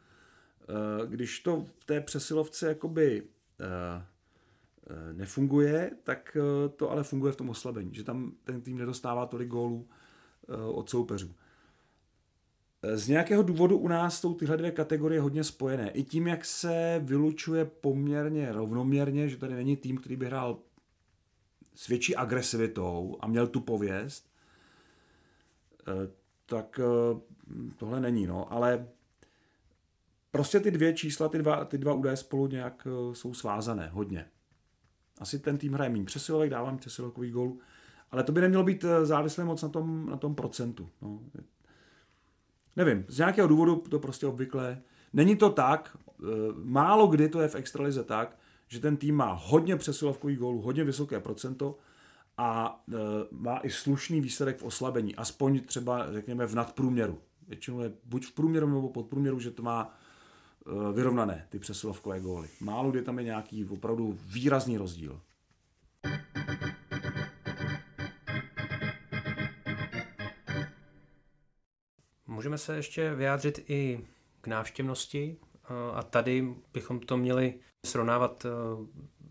eh, když to v té přesilovce jakoby eh, nefunguje, tak to ale funguje v tom oslabení, že tam ten tým nedostává tolik gólů, Eh, od soupeřů. Eh, z nějakého důvodu u nás jsou tyhle dvě kategorie hodně spojené. I tím, jak se vylučuje poměrně rovnoměrně, že tady není tým, který by hrál s větší agresivitou a měl tu pověst, eh, tak tohle není, no. Ale prostě ty dvě čísla, ty dva, ty dva údaje spolu nějak jsou svázané, hodně. Asi ten tým hraje méně přesilovek, dávám přesilovkový gól, ale to by nemělo být eh, závislé moc na tom, na tom procentu. No. Nevím, z nějakého důvodu to prostě obvykle. Není to tak, eh, málo kdy to je v extralize tak, že ten tým má hodně přesilovkových gólů, hodně vysoké procento a eh, má i slušný výsledek v oslabení, aspoň třeba řekněme v nadprůměru. Většinou je buď v průměru nebo podprůměru, že to má vyrovnané ty přesilovkové góly. Málo kdy tam je nějaký opravdu výrazný rozdíl. Můžeme se ještě vyjádřit i k návštěvnosti a tady bychom to měli srovnávat e,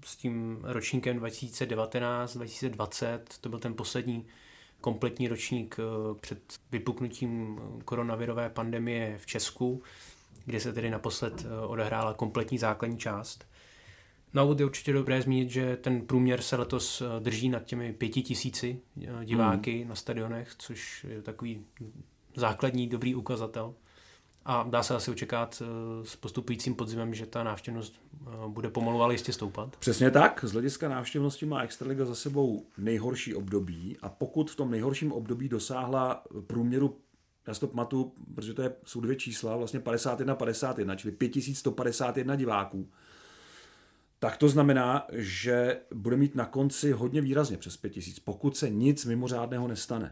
s tím ročníkem 2019-2020, to byl ten poslední kompletní ročník před vypuknutím koronavirové pandemie v Česku, kde se tedy naposled odehrála kompletní základní část. Na úvod je určitě dobré zmínit, že ten průměr se letos drží nad těmi pěti tisíci diváky hmm. na stadionech, což je takový základní dobrý ukazatel. A dá se asi očekat eh, s postupujícím podzimem, že ta návštěvnost eh, bude pomalu, ale jistě stoupat. Přesně tak. Z hlediska návštěvnosti má Extraliga za sebou nejhorší období a pokud v tom nejhorším období dosáhla průměru, já si to pamatuju, protože to je, jsou dvě čísla, vlastně 51-51, čili 5151 diváků, tak to znamená, že bude mít na konci hodně výrazně přes 5000, pokud se nic mimořádného nestane.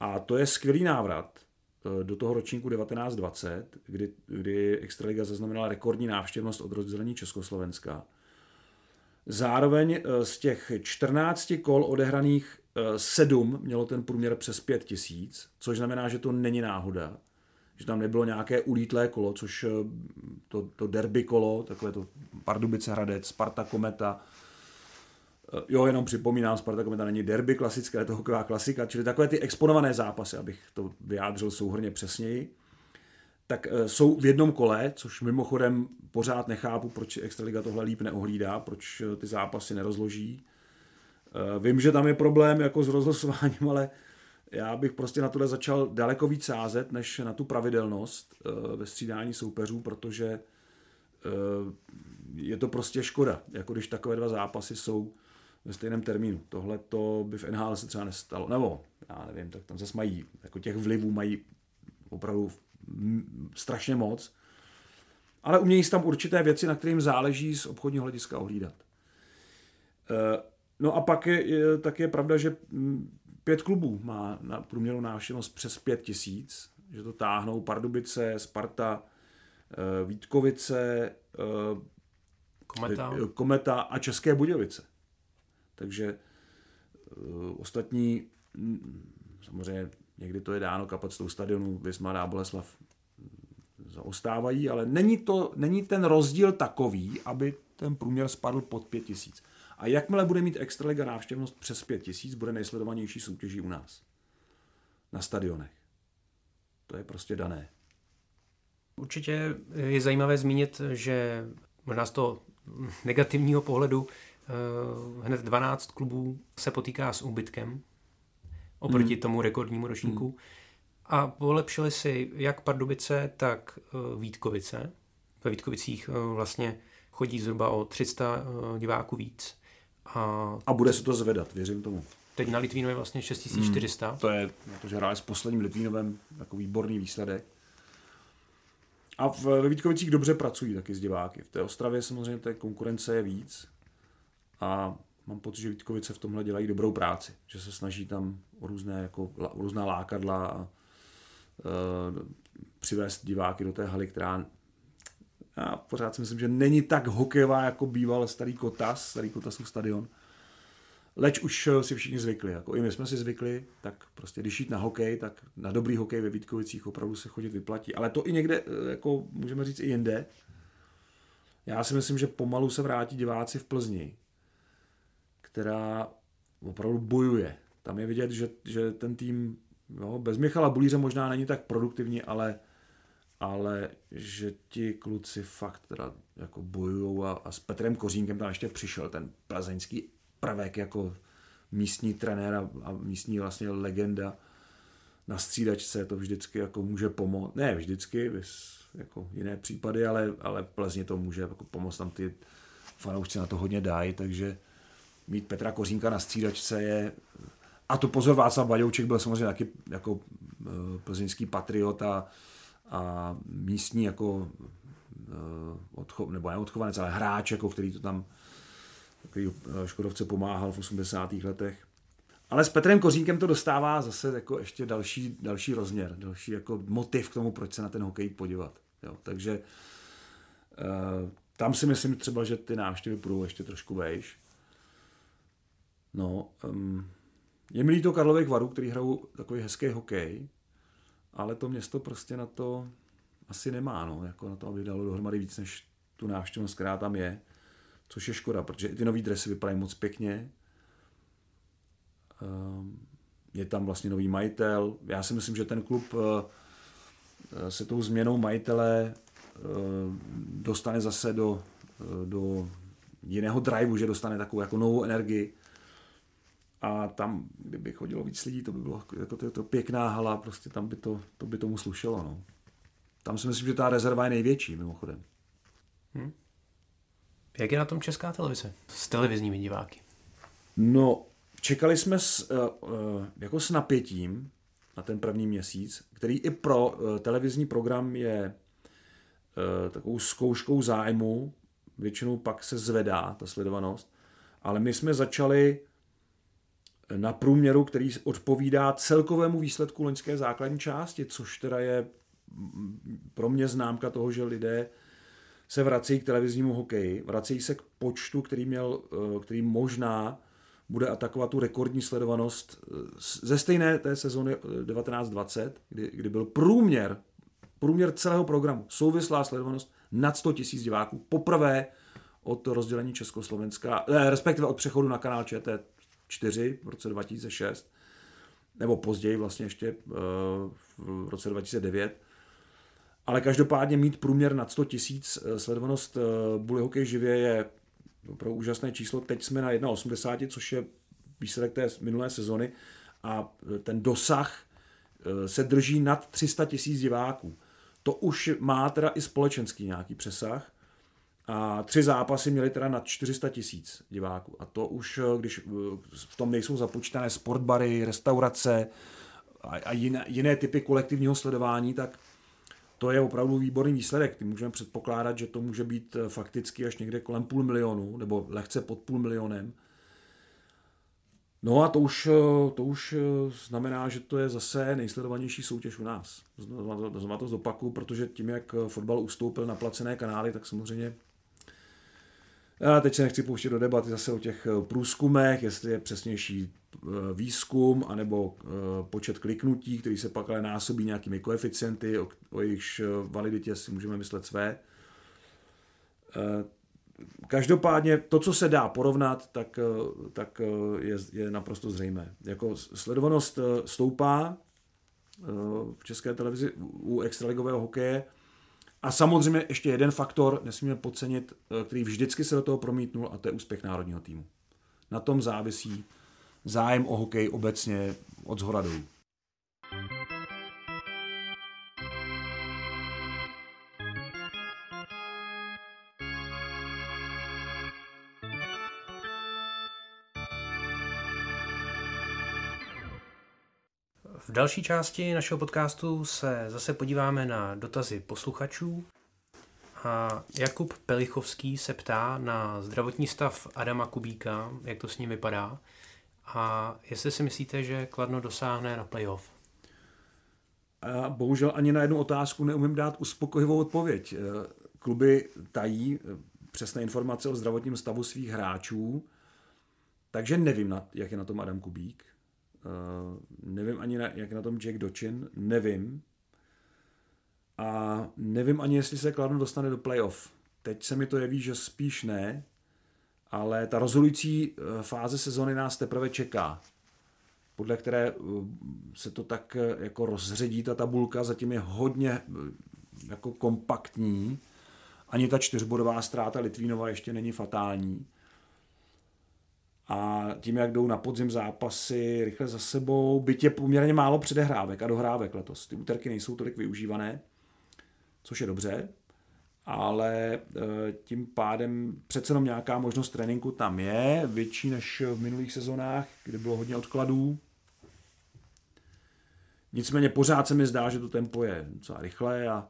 A to je skvělý návrat eh, do toho ročníku 1920, kdy, kdy Extraliga zaznamenala rekordní návštěvnost od rozdělení Československa. Zároveň eh, z těch 14 kol odehraných 7 eh, mělo ten průměr přes 5 tisíc, což znamená, že to není náhoda, že tam nebylo nějaké ulítlé kolo, což to, to derby kolo, takové to Pardubice Hradec, Sparta Kometa, jo, jenom připomínám, Sparta Kometa není derby klasické, je to hokejová klasika, čili takové ty exponované zápasy, abych to vyjádřil souhrně přesněji, tak eh, jsou v jednom kole, což mimochodem pořád nechápu, proč Extraliga tohle líp neohlídá, proč eh, ty zápasy nerozloží. Vím, že tam je problém jako s rozlosováním, ale já bych prostě na tohle začal daleko víc sázet, než na tu pravidelnost ve střídání soupeřů, protože je to prostě škoda, jako když takové dva zápasy jsou ve stejném termínu. Tohle to by v NHL se třeba nestalo. Nebo, já nevím, tak tam zase mají, jako těch vlivů mají opravdu strašně moc. Ale umějí tam určité věci, na kterým záleží z obchodního hlediska ohlídat. E, no a pak je, je, tak je pravda, že pět klubů má na průměru návštěvnost přes pět tisíc, že to táhnou Pardubice, Sparta, e, Vítkovice, e, Kometa. Kometa a České Budějovice. Takže uh, ostatní, mm, samozřejmě někdy to je dáno kapacitou stadionu, Vysmar a Boleslav mm, zaostávají, ale není, to, není ten rozdíl takový, aby ten průměr spadl pod 5000. A jakmile bude mít Extraliga návštěvnost přes 5000, bude nejsledovanější soutěží u nás. Na stadionech. To je prostě dané. Určitě je zajímavé zmínit, že možná z toho negativního pohledu Eh, hned 12 klubů se potýká s úbytkem oproti hmm. tomu rekordnímu ročníku. Hmm. A polepšili si jak Pardubice, tak eh, Vítkovice. Ve Vítkovicích eh, vlastně chodí zhruba o 300 diváků víc. A, a bude se to zvedat, věřím tomu. Teď na Litvínově vlastně 6400. Hmm, to je, protože hráli s posledním Litvínovem jako výborný výsledek. A v, ve Vítkovicích dobře pracují taky s diváky. V té Ostravě samozřejmě té konkurence je víc, a mám pocit, že Vítkovice v tomhle dělají dobrou práci, že se snaží tam o různé, jako, o různá lákadla a e, přivést diváky do té haly, která já pořád si myslím, že není tak hokejová, jako býval starý Kotas, starý Kotasův stadion. Leč už si všichni zvykli, jako i my jsme si zvykli, tak prostě když jít na hokej, tak na dobrý hokej ve Vítkovicích opravdu se chodit vyplatí. Ale to i někde, e, jako můžeme říct i jinde. Já si myslím, že pomalu se vrátí diváci v Plzni, která opravdu bojuje. Tam je vidět, že, že ten tým jo, bez Michala Bulíře možná není tak produktivní, ale, ale že ti kluci fakt teda jako bojují a, a s Petrem Kořínkem tam ještě přišel ten plzeňský prvek jako místní trenér a, a místní vlastně legenda na střídačce, to vždycky jako může pomoct, ne vždycky, vys, jako jiné případy, ale, ale Plzně to může jako pomoct, tam ty fanoušci na to hodně dají, takže mít Petra Kořínka na střídačce je... A to pozor, Václav Baďouček byl samozřejmě taky jako eh, plzeňský patriot a, a místní jako eh, odcho, nebo ne odchovanec, ale hráč, jako který to tam který eh, Škodovce pomáhal v 80. letech. Ale s Petrem Kořínkem to dostává zase jako ještě další, další rozměr, další jako motiv k tomu, proč se na ten hokej podívat. Jo, takže tam si myslím třeba, že ty návštěvy budou ještě trošku vejš. No, um, je mi líto Karlových varů, který hrajou takový hezký hokej, ale to město prostě na to asi nemá, no, jako na to, aby dalo dohromady víc než tu návštěvnost, která tam je, což je škoda, protože i ty nový dresy vypadají moc pěkně. Um, je tam vlastně nový majitel. Já si myslím, že ten klub se tou změnou majitele dostane zase do, do jiného driveu, že dostane takovou jako novou energii. A tam, kdyby chodilo víc lidí, to by bylo jako to, to pěkná hala, prostě tam by to, to by tomu slušelo. No. Tam si myslím, že ta rezerva je největší, mimochodem. Hmm. Jak je na tom česká televize s televizními diváky? No, čekali jsme s, uh, uh, jako s napětím na ten první měsíc, který i pro uh, televizní program je takovou zkouškou zájmu, většinou pak se zvedá ta sledovanost, ale my jsme začali na průměru, který odpovídá celkovému výsledku loňské základní části, což teda je pro mě známka toho, že lidé se vrací k televiznímu hokeji, vrací se k počtu, který, měl, eh, který možná bude atakovat tu rekordní sledovanost eh, ze stejné té sezóny 1920, eh, kdy, kdy byl průměr, průměr celého programu, souvislá sledovanost nad 100 tisíc diváků. Poprvé od rozdělení Československa, respektive od přechodu na kanál ČT4 v roce 2006, nebo později vlastně ještě v roce 2009 ale každopádně mít průměr nad 100 tisíc eh, sledovanost eh, Bully Hokej živě je opravdu úžasné číslo. Teď jsme na 1,80, což je výsledek té minulé sezony a eh, ten dosah se drží nad 300 tisíc diváků. To už má teda i společenský nějaký přesah. A tři zápasy měly teda nad 400 tisíc diváků. A to už, když v tom nejsou započítané sportbary, restaurace a jiné, jiné typy kolektivního sledování, tak to je opravdu výborný výsledek. Ty můžeme předpokládat, že to může být eh, fakticky až někde kolem půl milionu, nebo lehce pod půl milionem. No a to už, eh, to už eh, znamená, že to je zase nejsledovanější soutěž u nás. Znovu to zopaku, protože tím, jak fotbal ustoupil na placené kanály, tak samozřejmě já teď se nechci pouštět do debaty zase o těch průzkumech, jestli je přesnější Eh, výzkum anebo eh, počet kliknutí, který se pak ale násobí nějakými koeficienty, o, jejichž eh, validitě si můžeme myslet své. Každopádně to, co se dá porovnat, tak, tak je, je naprosto zřejmé. Jako sledovanost stoupá v české televizi u extraligového hokeje a samozřejmě ještě jeden faktor, nesmíme podcenit, který vždycky se do toho promítnul a to je úspěch národního týmu. Na tom závisí zájem o hokej obecně od zhora dolů. V další části našeho podcastu se zase podíváme na dotazy posluchačů. A Jakub Pelichovský se ptá na zdravotní stav Adama Kubíka, jak to s ním vypadá. A jestli si myslíte, že Kladno dosáhne na playoff? A bohužel ani na jednu otázku neumím dát uspokojivou odpověď. Kluby tají přesné informace o zdravotním stavu svých hráčů, takže nevím, jak je na tom Adam Kubík. Nevím ani, jak je na tom Jack Dochin. Nevím. A nevím ani, jestli se Kladno dostane do playoff. Teď se mi to jeví, že spíš ne, ale ta rozhodující eh, fáze sezony nás teprve čeká, podle které eh, se to tak eh, jako rozředí ta tabulka, zatím je hodně jako kompaktní, ani ta čtyřbodová ztráta Litvínova ještě není fatální. A tím, jak jdou na podzim zápasy rychle za sebou, byť je poměrně málo předehrávek a dohrávek letos. Ty úterky nejsou tolik využívané, což je dobře, ale eh, tím pádem přece jenom nějaká možnost tréninku tam je, větší než v minulých sezónách, kdy bylo hodně odkladů. Nicméně pořád se mi zdá, že to tempo je docela rychlé a,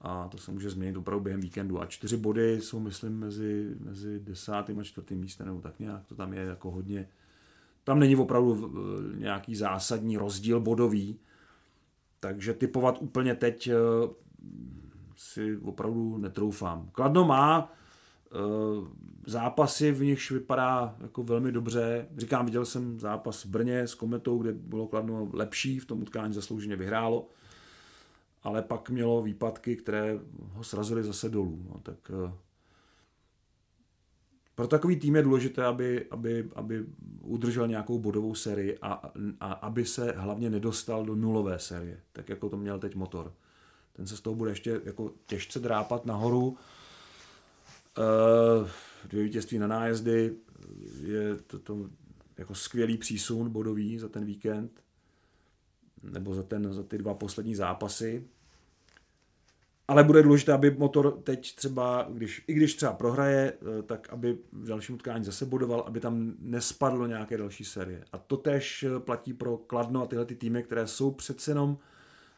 a to se může změnit opravdu během víkendu. A čtyři body jsou, myslím, mezi, mezi desátým a čtvrtým místem, nebo tak nějak to tam je jako hodně. Tam není opravdu eh, nějaký zásadní rozdíl bodový, takže typovat úplně teď eh, si opravdu netroufám. Kladno má uh, zápasy, v nichž vypadá jako velmi dobře. Říkám, viděl jsem zápas v Brně s Kometou, kde bylo Kladno lepší, v tom utkání zaslouženě vyhrálo, ale pak mělo výpadky, které ho srazily zase dolů. No, tak uh, pro takový tým je důležité, aby, aby, aby udržel nějakou bodovou sérii a, a aby se hlavně nedostal do nulové série, tak jako to měl teď motor. Ten se z toho bude ještě jako těžce drápat nahoru. Uh, dvě vítězství na nájezdy, je to, to jako skvělý přísun bodový za ten víkend, nebo za, ten, za ty dva poslední zápasy. Ale bude důležité, aby motor teď třeba, když, i když třeba prohraje, eh, tak aby v dalším utkání zase bodoval, aby tam nespadlo nějaké další série. A to tež eh, platí pro Kladno a tyhle ty týmy, které jsou přece jenom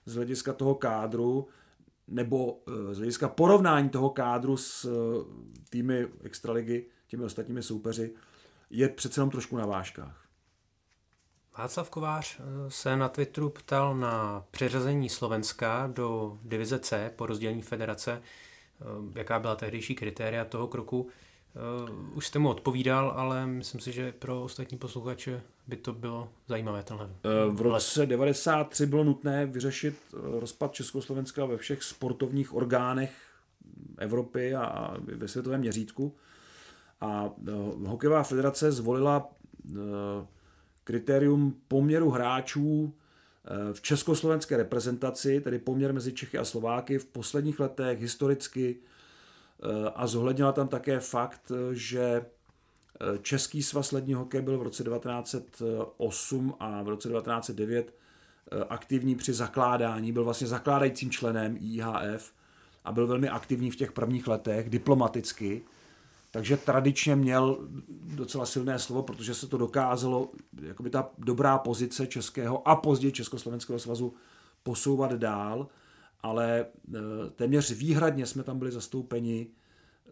z hlediska toho kádru, nebo eh, z hlediska porovnání toho kádru s týmy Extraligy, těmi ostatními soupeři, je přece jenom trošku na vážkách. Václav Kovář eh, se na Twitteru ptal na přeřazení Slovenska do divize C po rozdělení federace. Eh, jaká byla tehdejší kritéria toho kroku? Eh, už jste mu odpovídal, ale myslím si, že pro ostatní posluchače by to bylo zajímavé tenhle. V roce 93 bylo nutné vyřešit rozpad Československa ve všech sportovních orgánech Evropy a ve světovém měřítku. A hokejová federace zvolila kritérium poměru hráčů eh, v československé reprezentaci, tedy poměr mezi Čechy a Slováky v posledních letech historicky eh, a zohlednila tam také fakt, že eh, Český svaz ledního hokeje byl v roce 1908 a v roce 1909 aktivní při zakládání, byl vlastně zakládajícím členem IHF a byl velmi aktivní v těch prvních letech diplomaticky takže tradičně měl docela silné slovo, protože se to dokázalo, jakoby ta dobrá pozice českého a později Československého svazu posouvat dál, ale e, téměř výhradně jsme tam byli zastoupeni e,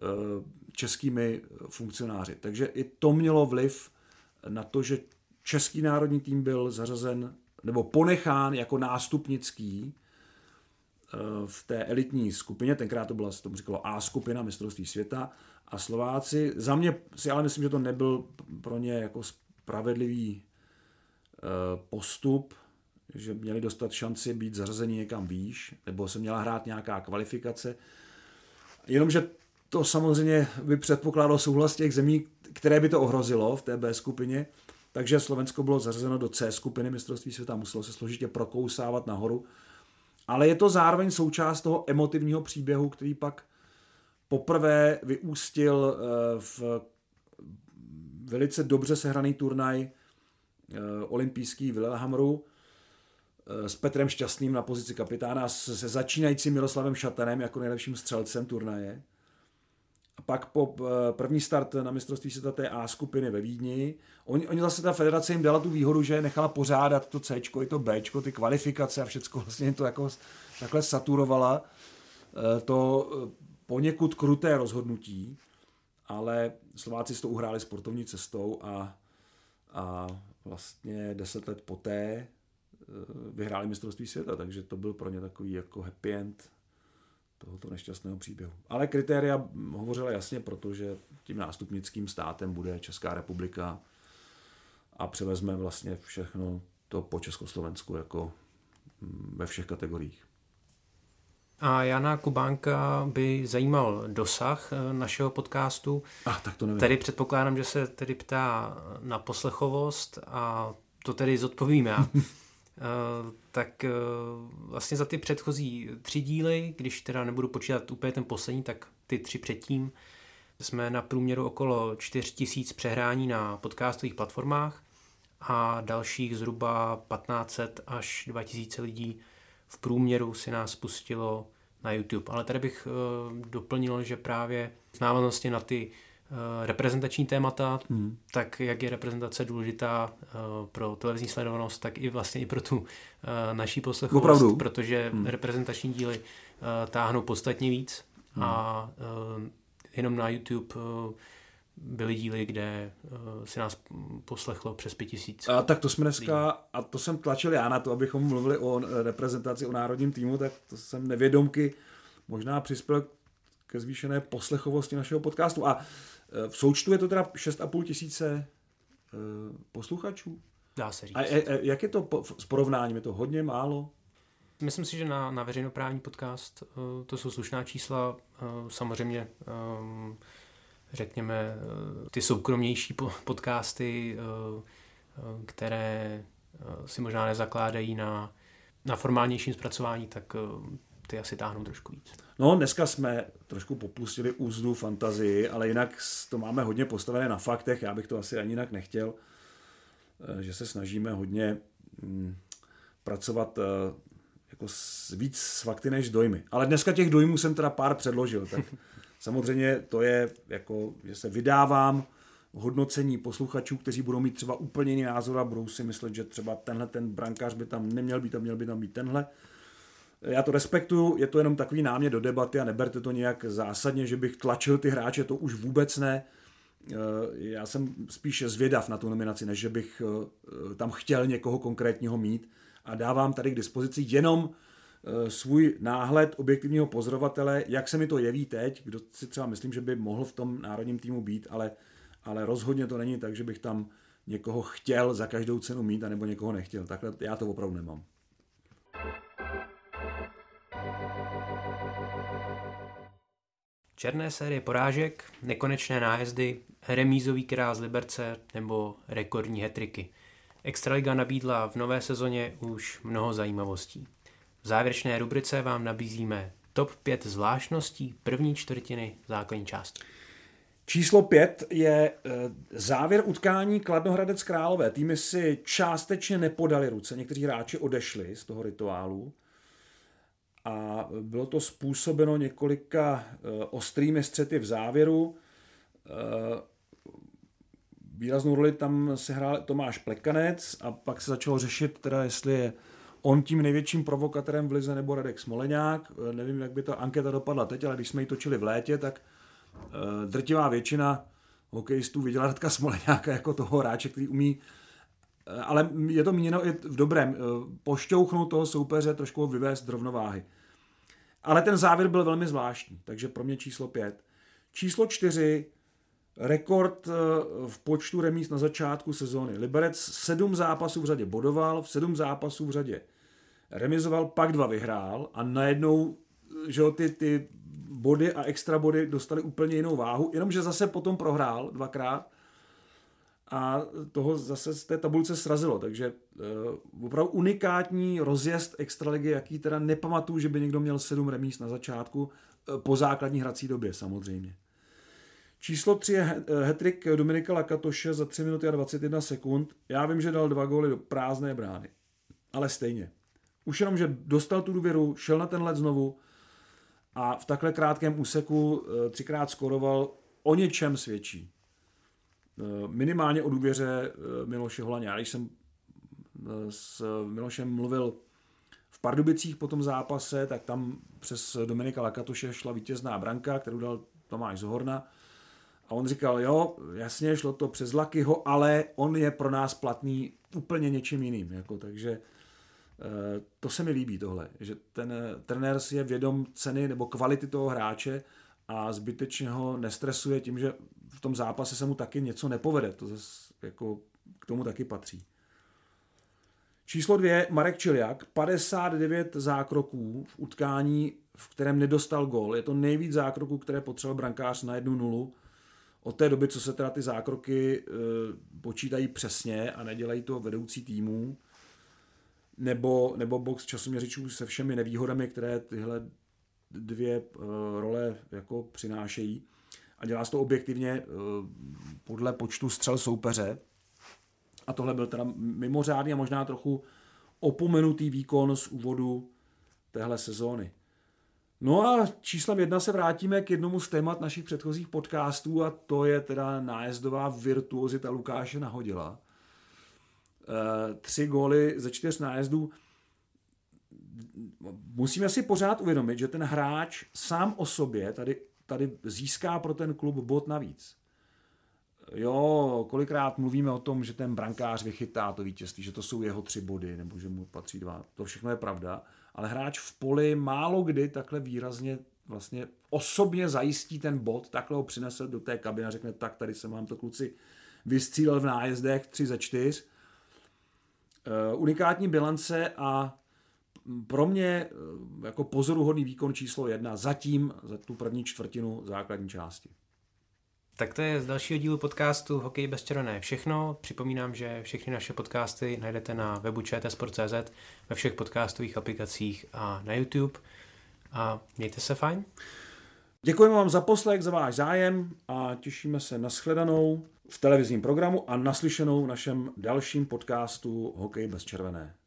českými funkcionáři. Takže i to mělo vliv na to, že český národní tým byl zařazen nebo ponechán jako nástupnický e, v té elitní skupině, tenkrát to byla, se tomu říkalo A skupina mistrovství světa, a Slováci, za mě si ale myslím, že to nebyl pro ně jako spravedlivý eh, postup, že měli dostat šanci být zařazeni někam výš, nebo se měla hrát nějaká kvalifikace. Jenomže to samozřejmě by předpokládalo souhlas těch zemí, které by to ohrozilo v té B skupině, takže Slovensko bylo zařazeno do C skupiny mistrovství světa, muselo se složitě prokousávat nahoru. Ale je to zároveň součást toho emotivního příběhu, který pak poprvé vyústil eh, v velice dobře sehraný turnaj eh, olympijský v Lillehammeru eh, s Petrem Šťastným na pozici kapitána, se začínajícím Miroslavem Šatanem jako nejlepším střelcem turnaje. A pak po první start na mistrovství světa té A skupiny ve Vídni, oni, oni zase ta federace jim dala tu výhodu, že nechala pořádat to C i to B, ty kvalifikace a všechno vlastně to jako takhle saturovala. To poněkud kruté rozhodnutí, ale Slováci si to uhráli sportovní cestou a, a vlastně deset let poté eh, vyhráli mistrovství světa, takže to byl pro ně takový jako happy end tohoto nešťastného příběhu. Ale kritéria hovořila jasně, protože tím nástupnickým státem bude Česká republika a převezme vlastně všechno to po Československu jako mm, ve všech kategoriích. A Jana Kubánka by zajímal dosah eh, našeho podcastu. Ah, tak to nevím. Tedy předpokládám, že se tedy ptá na poslechovost a to tedy zodpovím já. Eh, tak eh, vlastně za ty předchozí tři díly, když teda nebudu počítat úplně ten poslední, tak ty tři předtím, jsme na průměru okolo 4000 přehrání na podcastových platformách a dalších zhruba 1500 až 2000 lidí v průměru si nás pustilo na YouTube. Ale tady bych uh, doplnil, že právě v návaznosti na ty uh, reprezentační témata, hmm. tak jak je reprezentace důležitá uh, pro televizní sledovanost, tak i vlastně i pro tu naší poslechovost, Opravdu? protože hmm. reprezentační díly táhnou podstatně víc hmm. a jenom na YouTube byly díly, kde uh, si nás poslechlo přes pět tisíc. A tak to jsme dneska, a to jsem tlačil já na to, abychom mluvili o reprezentaci, o národním týmu, tak to jsem nevědomky možná přispěl ke zvýšené poslechovosti našeho podcastu. A eh, v součtu je to teda 6,5 tisíce uh, posluchačů. Dá se říct. A, a, jak je to po, s porovnáním? Je to hodně, málo? Myslím si, že na, na veřejnoprávní podcast uh, to jsou slušná čísla. Samozřejmě um, řekněme, ty soukromnější podcasty, které si možná nezakládají na, na formálnějším zpracování, tak ty asi táhnou trošku víc. No, dneska jsme trošku popustili úzdu fantazii, ale jinak to máme hodně postavené na faktech, já bych to asi ani jinak nechtěl, eh, že se snažíme hodně mm, pracovat eh, jako víc s fakty než dojmy. Ale dneska těch dojmů jsem teda pár předložil, tak samozřejmě to je jako, že se vydávám hodnocení posluchačů, kteří budou mít třeba úplně jiný názor a budou si myslet, že třeba tenhle ten brankář by tam neměl být a měl by tam být tenhle. Já to respektuju, je to jenom takový námět do debaty a neberte to nějak zásadně, že bych tlačil ty hráče, to už vůbec ne. Eh, já jsem spíše zvědav na tu nominaci, než že bych eh, tam chtěl někoho konkrétního mít a dávám tady k dispozici jenom svůj náhled objektivního pozorovatele, jak se mi to jeví teď, kdo si třeba myslím, že by mohl v tom národním týmu být, ale, ale rozhodně to není tak, že bych tam někoho chtěl za každou cenu mít, anebo někoho nechtěl. Takhle já to opravdu nemám. Černé série porážek, nekonečné nájezdy, remízový král z Liberce nebo rekordní hetriky. Extraliga nabídla v nové sezóně už mnoho zajímavostí. Závěrečné rubrice vám nabízíme top 5 zvláštností první čtvrtiny základní části. Číslo 5 je eh, závěr utkání Kladnohradec Králové. Týmy si částečně nepodali ruce, někteří hráči odešli z toho rituálu a bylo to způsobeno několika eh, ostrými střety v závěru. Eh, výraznou roli tam se hrál Tomáš Plekanec a pak se začalo řešit, teda jestli je on tím největším provokatorem v Lize nebo Radek Smoleňák. Eh, nevím, jak by ta anketa dopadla teď, ale když jsme ji točili v létě, tak drtivá většina hokejistů viděla Radka Smoleňáka jako toho hráče, který umí ale je to míněno i v dobrém. Pošťouchnout toho soupeře, trošku vyvést z rovnováhy. Ale ten závěr byl velmi zvláštní, takže pro mě číslo pět. Číslo čtyři, rekord eh, v počtu remíz na začátku sezóny. Liberec sedm zápasů v řadě bodoval, v sedm zápasů v řadě remizoval, pak dva vyhrál a najednou že jo, ty, ty body a extra body dostali úplně jinou váhu, jenomže zase potom prohrál dvakrát a toho zase z té tabulce srazilo, takže uh, opravdu unikátní rozjezd extraligy, jaký teda nepamatuju, že by někdo měl sedm remíz na začátku, po základní hrací době samozřejmě. Číslo 3 je hetrik Dominika Lakatoše za 3 minuty a 21 sekund. Já vím, že dal dva góly do prázdné brány, ale stejně. Už jenom, že dostal tu důvěru, šel na ten let znovu a v takhle krátkém úseku uh, třikrát skoroval, o něčem svědčí. Eh, minimálně o důvěře eh, Miloše Holaně. Já když jsem eh, s Milošem mluvil v Pardubicích po tom zápase, tak tam přes Dominika Lakatoše šla vítězná branka, kterou dal Tomáš Zohorna. A on říkal, jo, jasně, šlo to přes Lakyho, ale on je pro nás platný úplně něčím jiným. Jako, takže to se mi líbí tohle, že ten trenér si je vědom ceny nebo kvality toho hráče a zbytečně ho nestresuje tím, že v tom zápase se mu taky něco nepovede. To zase jako k tomu taky patří. Číslo dvě, Marek Čiliak, 59 zákroků v utkání, v kterém nedostal gol. Je to nejvíc zákroků, které potřeboval brankář na jednu nulu. Od té doby, co se teda ty zákroky e, počítají přesně a nedělají to vedoucí týmů, nebo, nebo box časoměřičů se všemi nevýhodami, které tyhle dvě e, role jako přinášejí a dělá se to objektivně eh, podle počtu střel soupeře. A tohle byl teda mimořádný a možná trochu opomenutý výkon z úvodu téhle sezóny. No a číslem jedna se vrátíme k jednomu z témat našich předchozích podcastů a to je teda nájezdová virtuozita Lukáše Nahodila. E, tři góly ze čtyř nájezdů. Musíme si pořád uvědomit, že ten hráč sám o sobě tady tady získá pro ten klub bod navíc. Jo, kolikrát mluvíme o tom, že ten brankář vychytá to vítězství, že to jsou jeho tři body, nebo že mu patří dva. To všechno je pravda, ale hráč v poli málo kdy takhle výrazně vlastně osobně zajistí ten bod, takhle ho přinese do té kabiny a řekne, tak tady jsem vám to kluci vystřílel v nájezdech 3 za 4. Uh, unikátní bilance a pro mě eh, jako pozoruhodný výkon číslo jedna zatím za tu první čtvrtinu základní části. Tak to je z dalšího dílu podcastu Hokej bez červené všechno. Připomínám, že všechny naše podcasty najdete na webu čtsport.cz, ve všech podcastových aplikacích a na YouTube. A mějte se fajn. Děkujeme vám za poslech, za váš zájem a těšíme se na shledanou v televizním programu a naslyšenou v našem dalším podcastu Hokej bez červené.